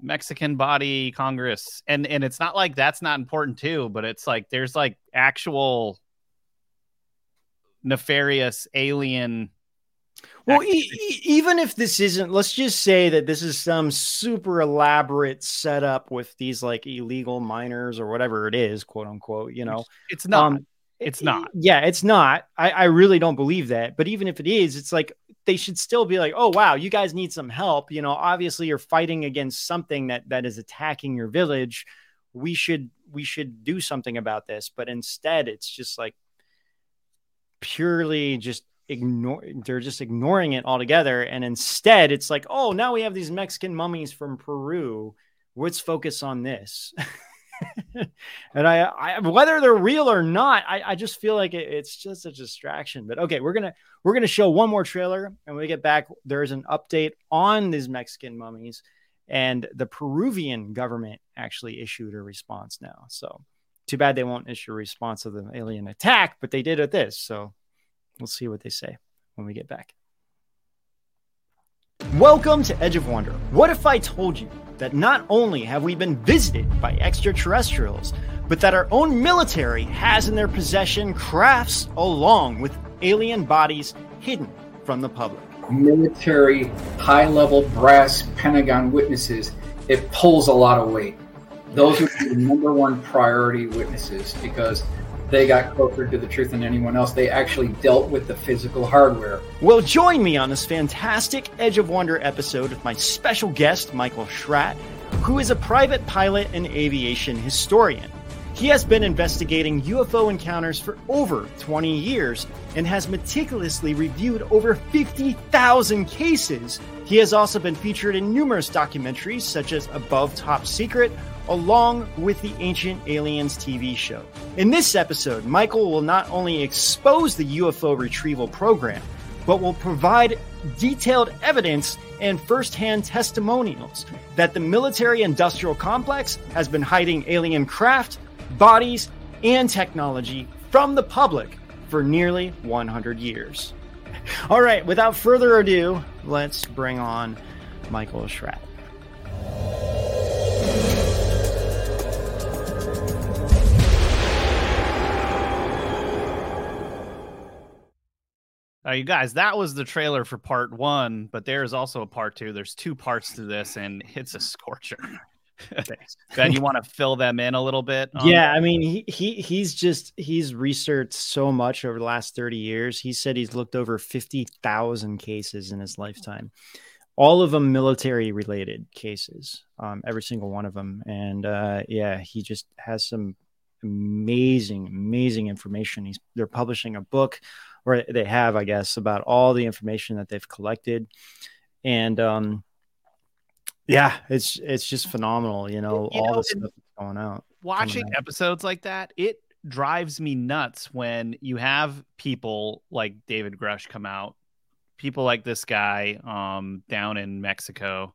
Mexican body Congress, and and it's not like that's not important too, but it's like there's like actual nefarious alien. Well, e- e- even if this isn't, let's just say that this is some super elaborate setup with these like illegal miners or whatever it is, quote unquote. You know, It's not. Um, it's not. yeah, it's not. I, I really don't believe that. But even if it is, it's like they should still be like, oh wow, you guys need some help. You know, obviously you're fighting against something that that is attacking your village. We should we should do something about this. But instead, it's just like purely just ignore they're just ignoring it altogether. And instead it's like oh now we have these mexican mummies from peru. Let's focus on this. <laughs> And I, I whether they're real or not I, I just feel like it, it's just a distraction. But okay we're gonna we're gonna show one more trailer and when we get back there's an update on these mexican mummies and the peruvian government actually issued a response now. So too bad they won't issue a response to the alien attack but they did at this so we'll see what they say when we get back Welcome to Edge of Wonder. What if I told you that not only have we been visited by extraterrestrials, but that our own military has in their possession crafts along with alien bodies hidden from the public? military, high level brass Pentagon witnesses, it pulls a lot of weight. Those are the number one priority witnesses because they got closer to the truth than anyone else. They actually dealt with the physical hardware. Well, join me on this fantastic Edge of Wonder episode with my special guest, Michael Schratt, who is a private pilot and aviation historian. He has been investigating UFO encounters for over 20 years and has meticulously reviewed over 50,000 cases. He has also been featured in numerous documentaries such as Above Top Secret, along with the Ancient Aliens TV show. In this episode, Michael will not only expose the UFO retrieval program, but will provide detailed evidence and firsthand testimonials that the military industrial complex has been hiding alien craft, bodies, and technology from the public for nearly 100 years. <laughs> All right, without further ado, let's bring on Michael Schratt. Uh, you guys, that was the trailer for part one, but there is also a part two. There's two parts to this, and it's a scorcher. <laughs> ben, you want to fill them in a little bit? Yeah, I mean, he, he he's just he's researched so much over the last 30 years. He said he's looked over 50,000 cases in his lifetime. All of them military related cases, um, every single one of them. And uh, yeah, he just has some amazing, amazing information. He's they're publishing a book, or they have, I guess, about all the information that they've collected. And um, yeah, it's it's just phenomenal, you know, You all know, the stuff that's going out. watching out. episodes like that, it drives me nuts when you have people like David Grusch come out, people like this guy um, down in Mexico,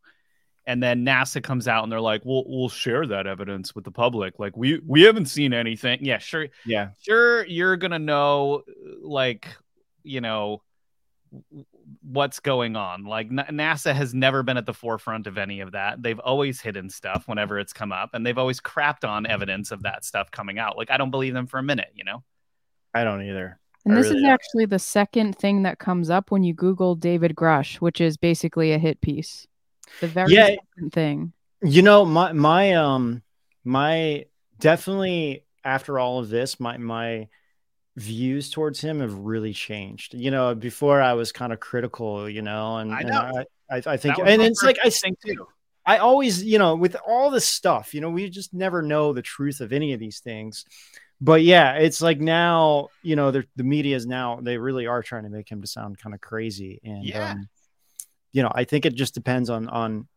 and then NASA comes out and they're like, "We'll we'll share that evidence with the public. Like we we haven't seen anything. Yeah, sure, Yeah. sure, you're gonna know, like you know." what's going on like N- nasa has never been at the forefront of any of that they've always hidden stuff whenever it's come up and they've always crapped on evidence of that stuff coming out like i don't believe them for a minute you know I don't either. And I this really is don't. actually the second thing that comes up when you Google David Grusch, which is basically a hit piece. The very Yeah. second thing. You know, my my um my definitely after all of this, my my views towards him have really changed. You know, before I was kind of critical, you know, and, I and. I, I I think and it's like I think too I always, you know, with all this stuff, you know, we just never know the truth of any of these things. But yeah, it's like now, you know, the media is now they really are trying to make him to sound kind of crazy, and Yeah. um, you know, I think it just depends on on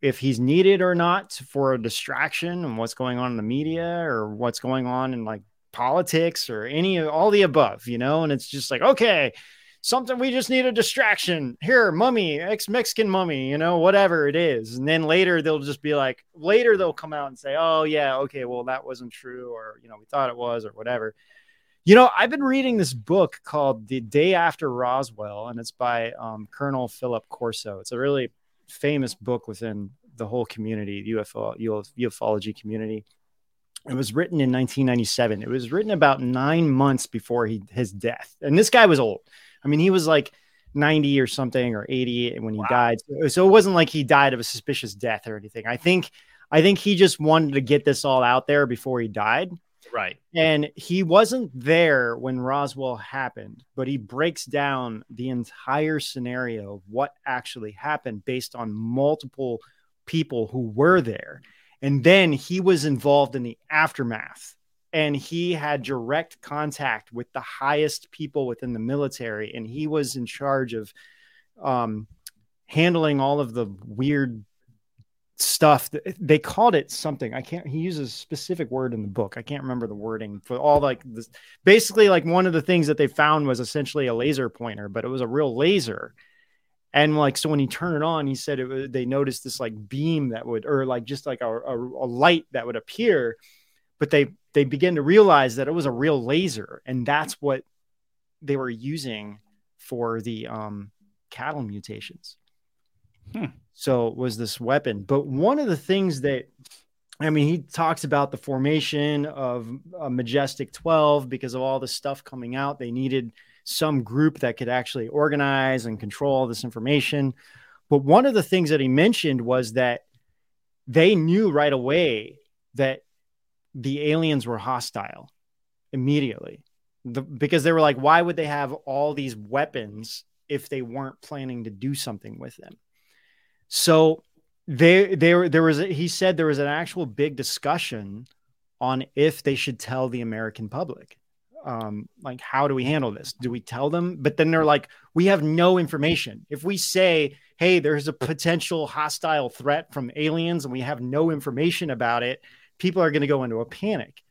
if he's needed or not for a distraction and what's going on in the media or what's going on in like politics or any of all the above, you know. And it's just like, okay, something we just need a distraction here, mummy, ex Mexican mummy, you know, whatever it is. And then later they'll just be like, later they'll come out and say, oh, yeah, okay, well, that wasn't true, or, you know, we thought it was, or whatever. You know, I've been reading this book called The Day After Roswell, and it's by um, Colonel Philip Corso. It's a really famous book within the whole community, the UFO, ufology community. It was written in 1997. It was written about nine months before he, his death. And this guy was old. I mean, he was like 90 or something or 80 when he died. So, so it wasn't like he died of a suspicious death or anything. I think, I think he just wanted to get this all out there before he died. Right. And he wasn't there when Roswell happened, but he breaks down the entire scenario of what actually happened based on multiple people who were there. And then he was involved in the aftermath and he had direct contact with the highest people within the military and he was in charge of um, handling all of the weird stuff. They called it something i can't he uses a specific word in the book i can't remember the wording for all like this basically like one of the things that they found was essentially a laser pointer but it was a real laser and like so when he turned it on he said it they noticed this like beam that would or like just like a, a, a light that would appear but they they began to realize that it was a real laser and that's what they were using for the um cattle mutations. Hmm. so it was this weapon. But one of the things that i mean he talks about the formation of a majestic 12 because of all the stuff coming out. They needed some group that could actually organize and control all this information. But one of the things that he mentioned was that they knew right away that the aliens were hostile immediately. The, because they were like why would they have all these weapons if they weren't planning to do something with them? So they there there was a, he said there was an actual big discussion on if they should tell the American public. Um, like how do we handle this? Do we tell them? But then they're like, we have no information. If we say, hey, there's a potential hostile threat from aliens and we have no information about it, people are going to go into a panic.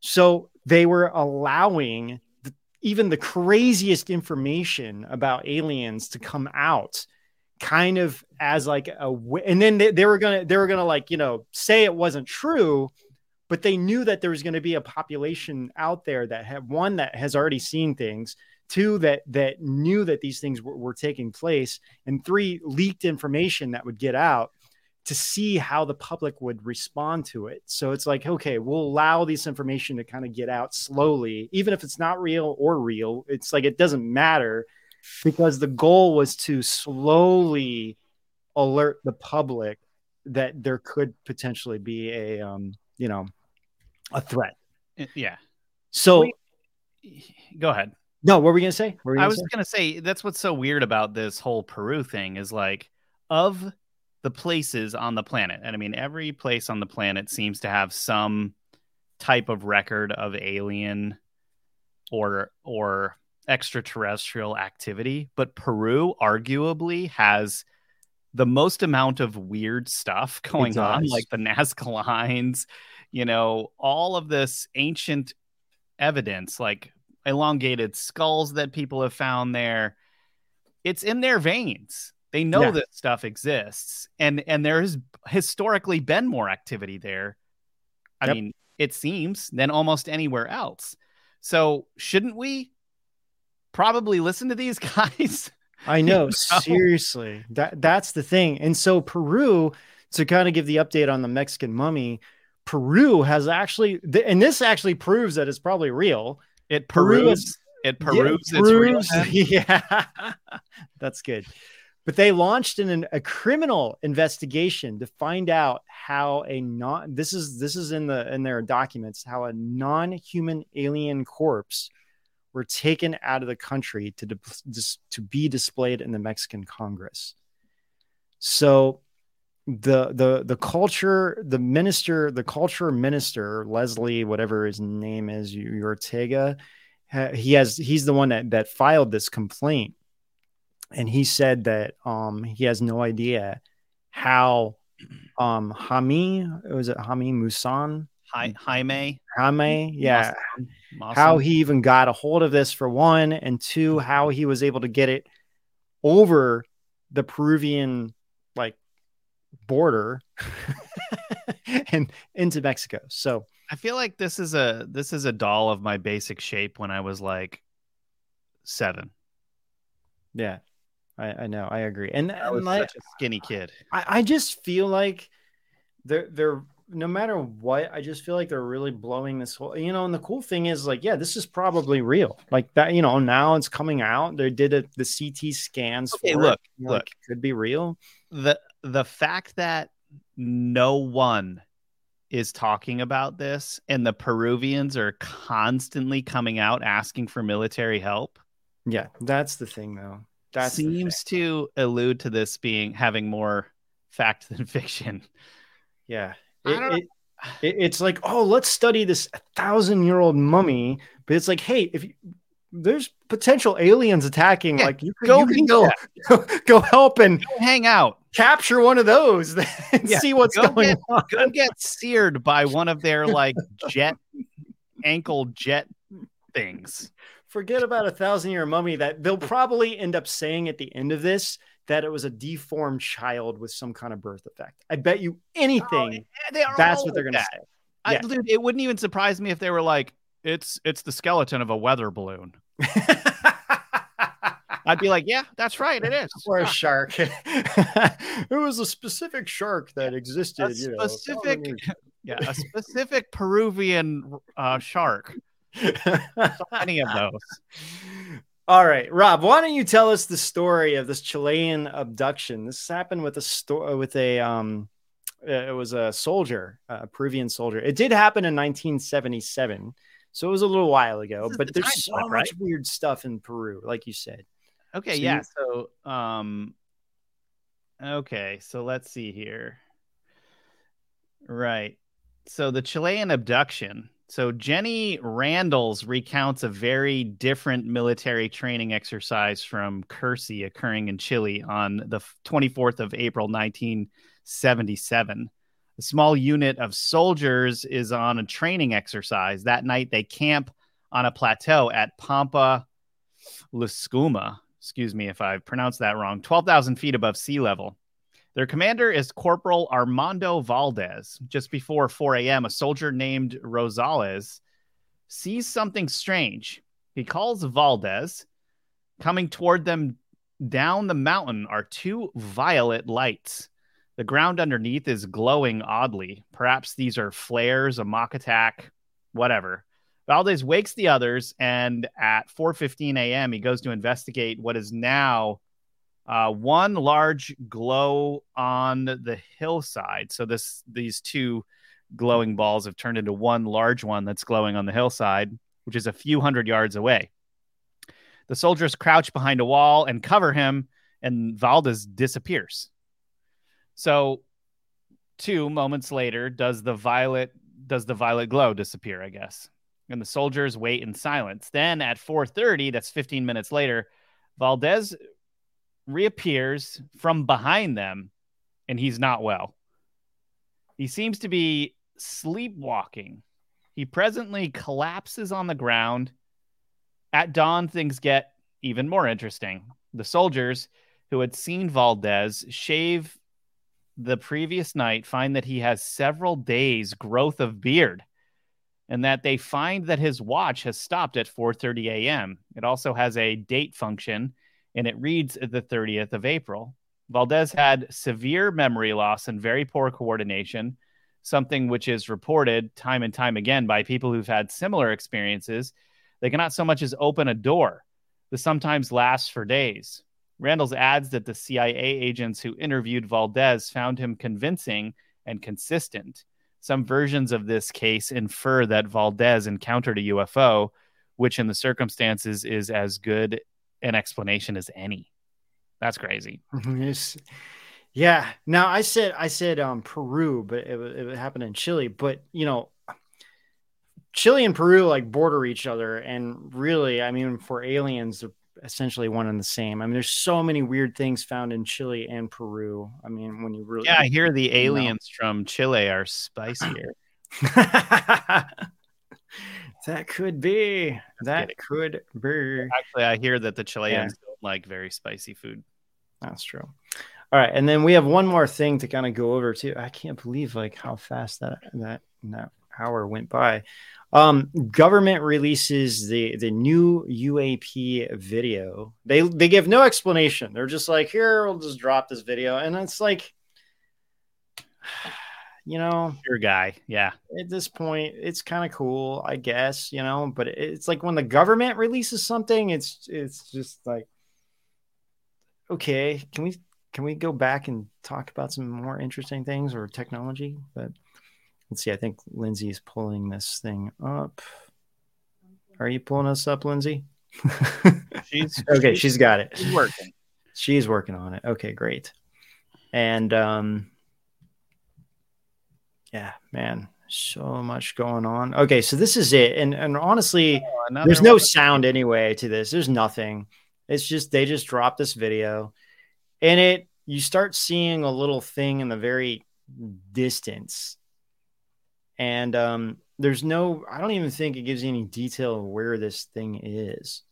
So they were allowing the, even the craziest information about aliens to come out kind of as like a and then they, they were gonna they were gonna like you know say it wasn't true but they knew that there was going to be a population out there that had one that has already seen things two that that knew that these things were, were taking place and three leaked information that would get out to see how the public would respond to it. So it's like okay we'll allow this information to kind of get out slowly even if it's not real or real. It's like it doesn't matter because the goal was to slowly alert the public that there could potentially be a um you know a threat Yeah. so Wait. Go ahead. no what were we gonna say were we I gonna was say? gonna say that's what's so weird about this whole Peru thing is like of the places on the planet, and I mean every place on the planet seems to have some type of record of alien or or extraterrestrial activity, but Peru arguably has the most amount of weird stuff <laughs> going on, like the Nazca <laughs> lines, you know, all of this ancient evidence, like elongated skulls that people have found there. It's in their veins. They know Yeah. that stuff exists, and and there has historically been more activity there. I Yep. mean, it seems than almost anywhere else. So shouldn't we probably listen to these <laughs> guys? I know, <laughs> know? seriously. That that's the thing. And so Peru, to kind of give the update on the Mexican mummy, Peru has actually, and this actually proves that it's probably real. It Peru proves is- it Yeah, proves it's real. <laughs> yeah, that's good. But they launched an, a criminal investigation to find out how a non this is this is in the in their documents how a non-human alien corpse were taken out of the country to dis- to be displayed in the Mexican Congress. So the the the culture the minister the culture minister leslie whatever his name is Urteaga he has he's the one that that filed this complaint and he said that um he has no idea how um hami was it hami Maussan Hi, Jaime. Jaime, yeah. Maussan. How he even got a hold of this for one, and two, how he was able to get it over the Peruvian like border <laughs> and into Mexico. So I feel like this is a this is a doll of my basic shape when I was like seven. yeah, I, I know, I agree. And, I was like, such a skinny kid. I, I just feel like they're they're no matter what, I just feel like they're really blowing this whole you know, and the cool thing is like, yeah, this is probably real. Like that, you know, now it's coming out. They did it the CT scans Okay, for look, it. Look. like, could be real. the the fact that no one is talking about this and the Peruvians are constantly coming out asking for military help Yeah, that's the thing though. That seems to allude to this being having more fact <laughs> than fiction. Yeah. It, it, it- it's like, oh, let's study this thousand year old mummy. But it's like, hey, if you, there's potential aliens attacking, like you could go you can go, go go help and hang out, capture one of those, <laughs> and Yeah, see what's go going get, on. Go get seared by one of their like jet ankle jet things. Forget about a thousand year mummy that they'll probably end up saying at the end of this that it was a deformed child with some kind of birth effect. I bet you oh, anything they are that's what they're gonna that. say. I, Yeah. dude, it wouldn't even surprise me if they were like, "It's it's the skeleton of a weather balloon." <laughs> I'd be like, "Yeah, that's right, it is." or a <laughs> shark. <laughs> it was a specific shark that existed. A you know, specific, yeah, a specific Peruvian uh, shark. So many of those. All right, Rob, why don't you tell us the story of this Chilean abduction? This happened with a store with a um it was a soldier, a Peruvian soldier. It did happen in 1977. So it was a little while ago, but the there's so much right? weird stuff in Peru, like you said. Okay, So yeah. you- So, um, okay, so let's see here. Right. So the Chilean abduction. So Jenny Randles recounts a very different military training exercise from Kersey occurring in Chile on the 24th of April, 1977. A small unit of soldiers is on a training exercise. That night, they camp on a plateau at Pampa Lluscuma. Excuse me if I pronounced that wrong. 12,000 feet above sea level. Their commander is Corporal Armando Valdez. Just before 4 a.m., a soldier named Rosales sees something strange. He calls Valdez. Coming toward them down the mountain are two violet lights. The ground underneath is glowing oddly. Perhaps these are flares, a mock attack, whatever. Valdez wakes the others, and at 4:15 a.m., he goes to investigate what is now uh, one large glow on the hillside. So this these two glowing balls have turned into one large one that's glowing on the hillside, which is a few hundred yards away. The soldiers crouch behind a wall and cover him, and Valdez disappears. So, two moments later, does the violet does the violet glow disappear? I guess, and the soldiers wait in silence. Then at 4:30, that's 15 minutes later, Valdez reappears from behind them, and he's not well. He seems to be sleepwalking. He presently collapses on the ground. At dawn, things get even more interesting. The soldiers who had seen Valdez shave the previous night find that he has several days' growth of beard and that they find that his watch has stopped at 4:30 a.m. It also has a date function and it reads the 30th of April. Valdez had severe memory loss and very poor coordination, something which is reported time and time again by people who've had similar experiences. They cannot so much as open a door. This sometimes lasts for days. Randles adds that the CIA agents who interviewed Valdez found him convincing and consistent. Some versions of this case infer that Valdez encountered a UFO, which in the circumstances is as good an explanation as any. That's crazy. Yes. Yeah. Now I said I said um Peru, but it, it happened in Chile. But you know, Chile and Peru like border each other, and really, I mean, for aliens, they're essentially one and the same. I mean, there's so many weird things found in Chile and Peru. I mean, when you really Yeah, I hear the you know. aliens from Chile are spicier. <clears throat> that could be. That could be. Actually, I hear that the Chileans don't like very spicy food. That's true. All right, and then we have one more thing to kind of go over too. I can't believe like how fast that that that hour went by. Um, government releases the the new UAP video. They they give no explanation. They're just like, here, we'll just drop this video, and it's like, <sighs> you know, your guy, yeah. At this point, it's kind of cool, I guess, you know. But it's like when the government releases something, it's it's just like, okay, can we can we go back and talk about some more interesting things or technology? But let's see. I think Lindsay is pulling this thing up. Are you pulling us up, Lindsay? <laughs> She's okay. she's got it. she's working. She's working on it. Okay, great. And um, yeah, man, so much going on. Okay, so this is it. And and honestly, another there's no one. sound anyway to this. There's nothing. It's just they just dropped this video, and it you start seeing a little thing in the very distance, and um, there's no. I don't even think it gives you any detail of where this thing is.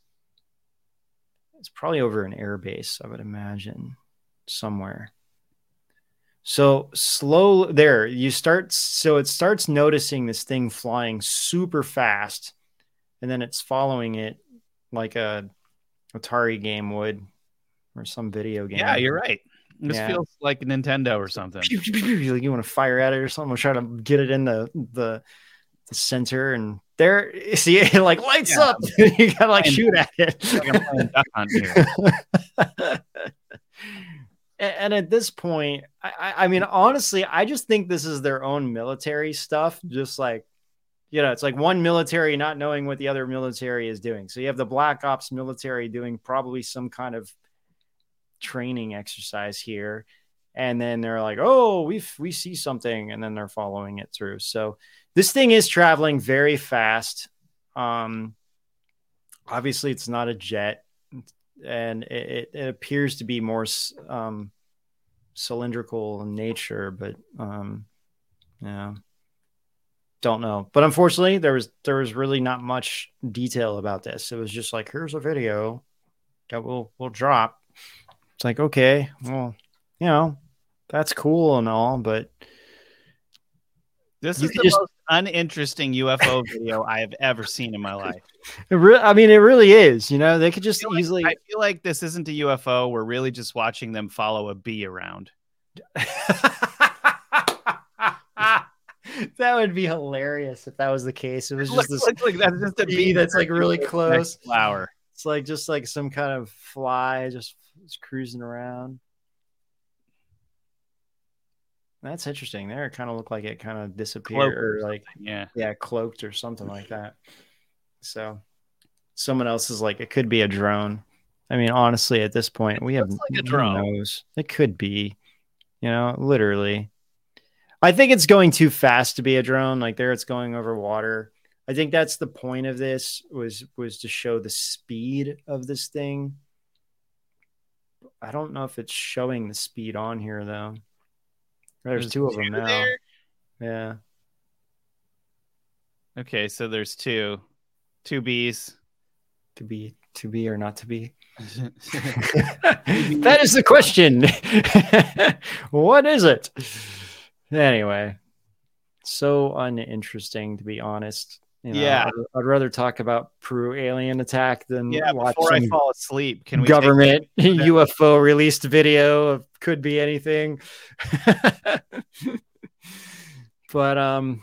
It's probably over an airbase, I would imagine, somewhere. So slow there, you start. So it starts noticing this thing flying super fast, and then it's following it like a Atari game would, or some video game. Yeah, you're right. This Yeah. feels like Nintendo or something. Like you want to fire at it or something. We'll try to get it in the the, the center, and there, <laughs> see, it <laughs> like lights Yeah. up. <laughs> you gotta like shoot at it. like I'm playing Duck Hunt here. A- and at this point, I- I mean, honestly, I just think this is their own military stuff. Just like, you know, it's like one military not knowing what the other military is doing. So you have the Black Ops military doing probably some kind of training exercise here, and then they're like, "Oh, we we see something," and then they're following it through. So this thing is traveling very fast. Um, obviously, it's not a jet and it, it, appears to be more um, cylindrical in nature, but um, yeah, don't know. But unfortunately, there was there was really not much detail about this. It was just like, here's a video that we'll we'll drop. It's like, okay, well, you know, that's cool and all, but This You is the just- most uninteresting UFO video I have ever seen in my life. it re- I mean, it really is. You know, they could just easily. I feel like this isn't a UFO. We're really just watching them follow a bee around. <laughs> that would be hilarious if that was the case. It was just Look- this looks like that's just a bee that's like really close. flower. It's like just like some kind of fly just, just cruising around. That's interesting. There, it kind of looked like it kind of disappeared, or or like yeah. yeah, cloaked or something like that. So, someone else is like, it could be a drone. I mean, honestly, at this point, we have like a drone. knows? It could be, you know, literally. I think it's going too fast to be a drone. Like there, it's going over water. I think that's the point of this was was to show the speed of this thing. I don't know if it's showing the speed on here though. There's, There's two of them two now. there? Yeah. Okay, so there's two, two bees. To be to be or not to be. <laughs> <laughs> that is the question. <laughs> what is it? Anyway, so uninteresting to be honest. You know, Yeah. I'd, I'd rather talk about Peru alien attack than Yeah, watch before I fall asleep, can we government UFO <laughs> released video of could be anything. <laughs> but um,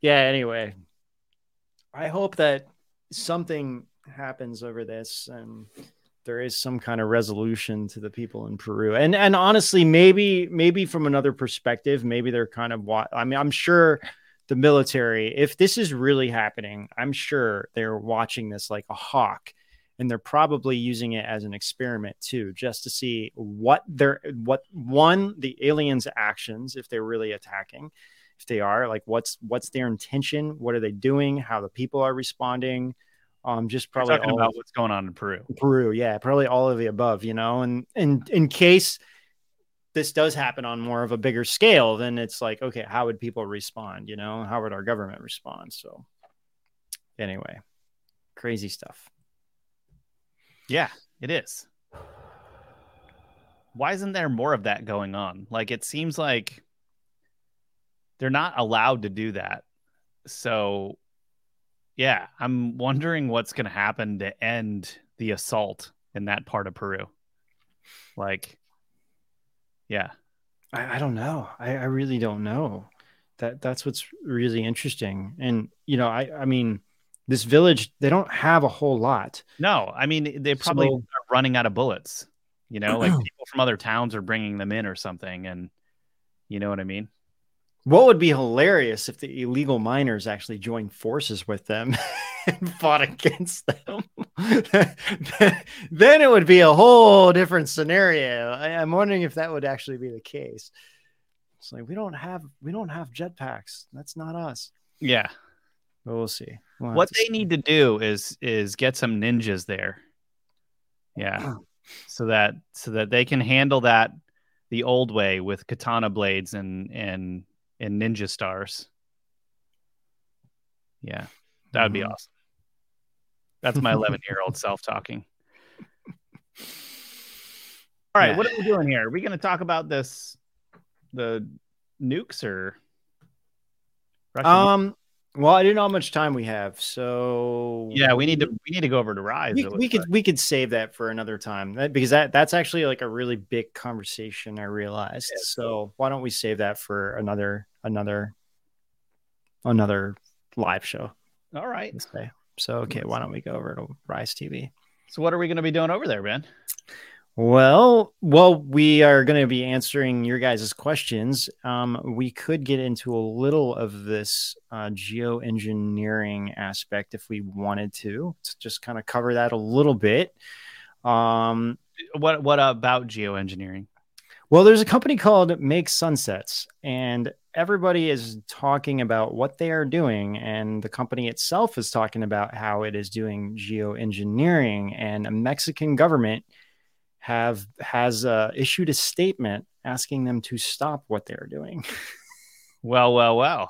yeah. Anyway, I hope that something happens over this and there is some kind of resolution to the people in Peru. And and honestly, maybe maybe from another perspective, maybe they're kind of what I mean, I'm sure the military, if this is really happening, I'm sure they're watching this like a hawk. and they're probably using it as an experiment too, just to see what they're what one the aliens' actions if they're really attacking, if they are like what's what's their intention, what are they doing, how the people are responding. Um, just probably about what's going on in Peru. Peru, yeah, probably all of the above, you know, and and in case this does happen on more of a bigger scale, then it's like, okay, how would people respond? You know, how would our government respond? So, anyway, crazy stuff. Yeah, it is. Why isn't there more of that going on? Like it seems like they're not allowed to do that. So yeah, I'm wondering what's going to happen to end the assault in that part of Peru. Like yeah. I, I don't know. I, I really don't know. That that's what's really interesting. And you know, I I mean, this village they don't have a whole lot. No, I mean they probably So- are running out of bullets. You know, like <clears throat> people from other towns are bringing them in or something and you know what I mean? What would be hilarious if the illegal miners actually joined forces with them <laughs> and <laughs> fought against them? <laughs> then it would be a whole different scenario. I, I'm wondering if that would actually be the case. It's like we don't have we don't have jetpacks. That's not us. Yeah. But we'll see. We'll what they need to do is is get some ninjas there yeah <clears throat> so that so that they can handle that the old way with katana blades and and and ninja stars yeah that would be Mhm. awesome that's my <laughs> 11 year old self talking all right Yeah. what are we doing here are we going to talk about this the nukes or Russian nukes? Um. Well, I didn't know how much time we have, so yeah we need to we need to go over to rise we, we could like. we could save that for another time that, because that that's actually like a really big conversation i realized so why don't we save that for another another another live show all right so okay why don't we go over to rise tv so what are we going to be doing over there ben? Well well we are going to be answering your guys' questions. Um, we could get into a little of this uh, geoengineering aspect if we wanted to just kind of cover that a little bit. Um, what what about geoengineering Well, there's a company called Make Sunsets, and everybody is talking about what they are doing, and the company itself is talking about how it is doing geoengineering. And a Mexican government have has uh, issued a statement asking them to stop what they're doing. <laughs> well, well, well.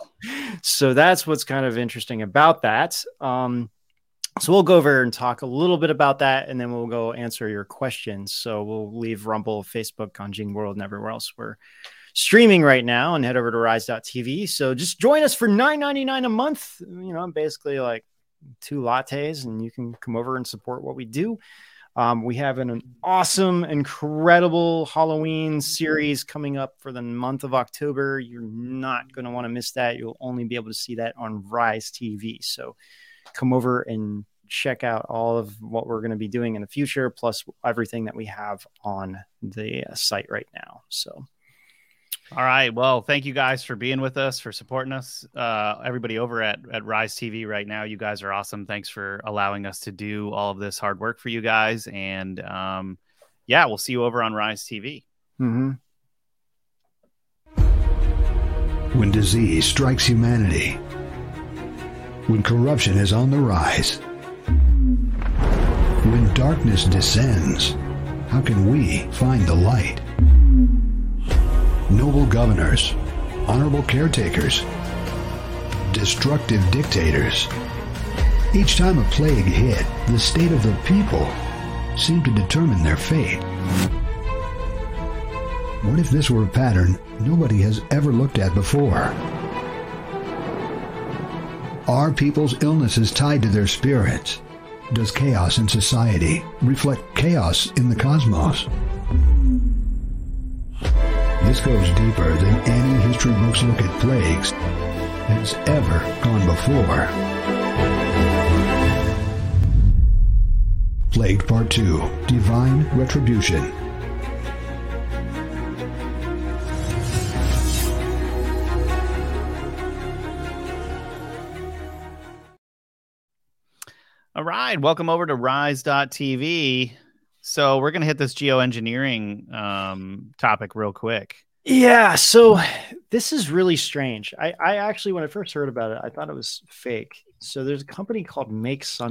So that's what's kind of interesting about that. Um, so we'll go over and talk a little bit about that, and then we'll go answer your questions. So we'll leave Rumble, Facebook, Gan Jing World, and everywhere else. We're streaming right now, and head over to Rise.tv. So just join us for $9.99 a month. You know, basically like two lattes, and you can come over and support what we do. Um, we have an, an awesome, incredible Halloween series coming up for the month of October. You're not going to want to miss that. You'll only be able to see that on Rise TV. So come over and check out all of what we're going to be doing in the future, plus everything that we have on the uh, site right now. So, All right. Well, thank you guys for being with us, for supporting us. Uh, everybody over at, at Rise TV right now, you guys are awesome. Thanks for allowing us to do all of this hard work for you guys. And um, yeah, we'll see you over on Rise TV. mm-hmm. when disease strikes humanity, when corruption is on the rise, when darkness descends, how can we find the light? Noble governors, honorable caretakers, destructive dictators. Each time a plague hit, the state of the people seemed to determine their fate. What if this were a pattern nobody has ever looked at before? Are people's illnesses tied to their spirits? Does chaos in society reflect chaos in the cosmos? This goes deeper than any history book's look at plagues has ever gone before. Plague Part 2 Divine Retribution. All right, welcome over to Rise.tv. So we're gonna hit this geoengineering um, topic real quick. Yeah, so this is really strange. I, I actually, when I first heard about it, I thought it was fake. So there's a company called Make Sun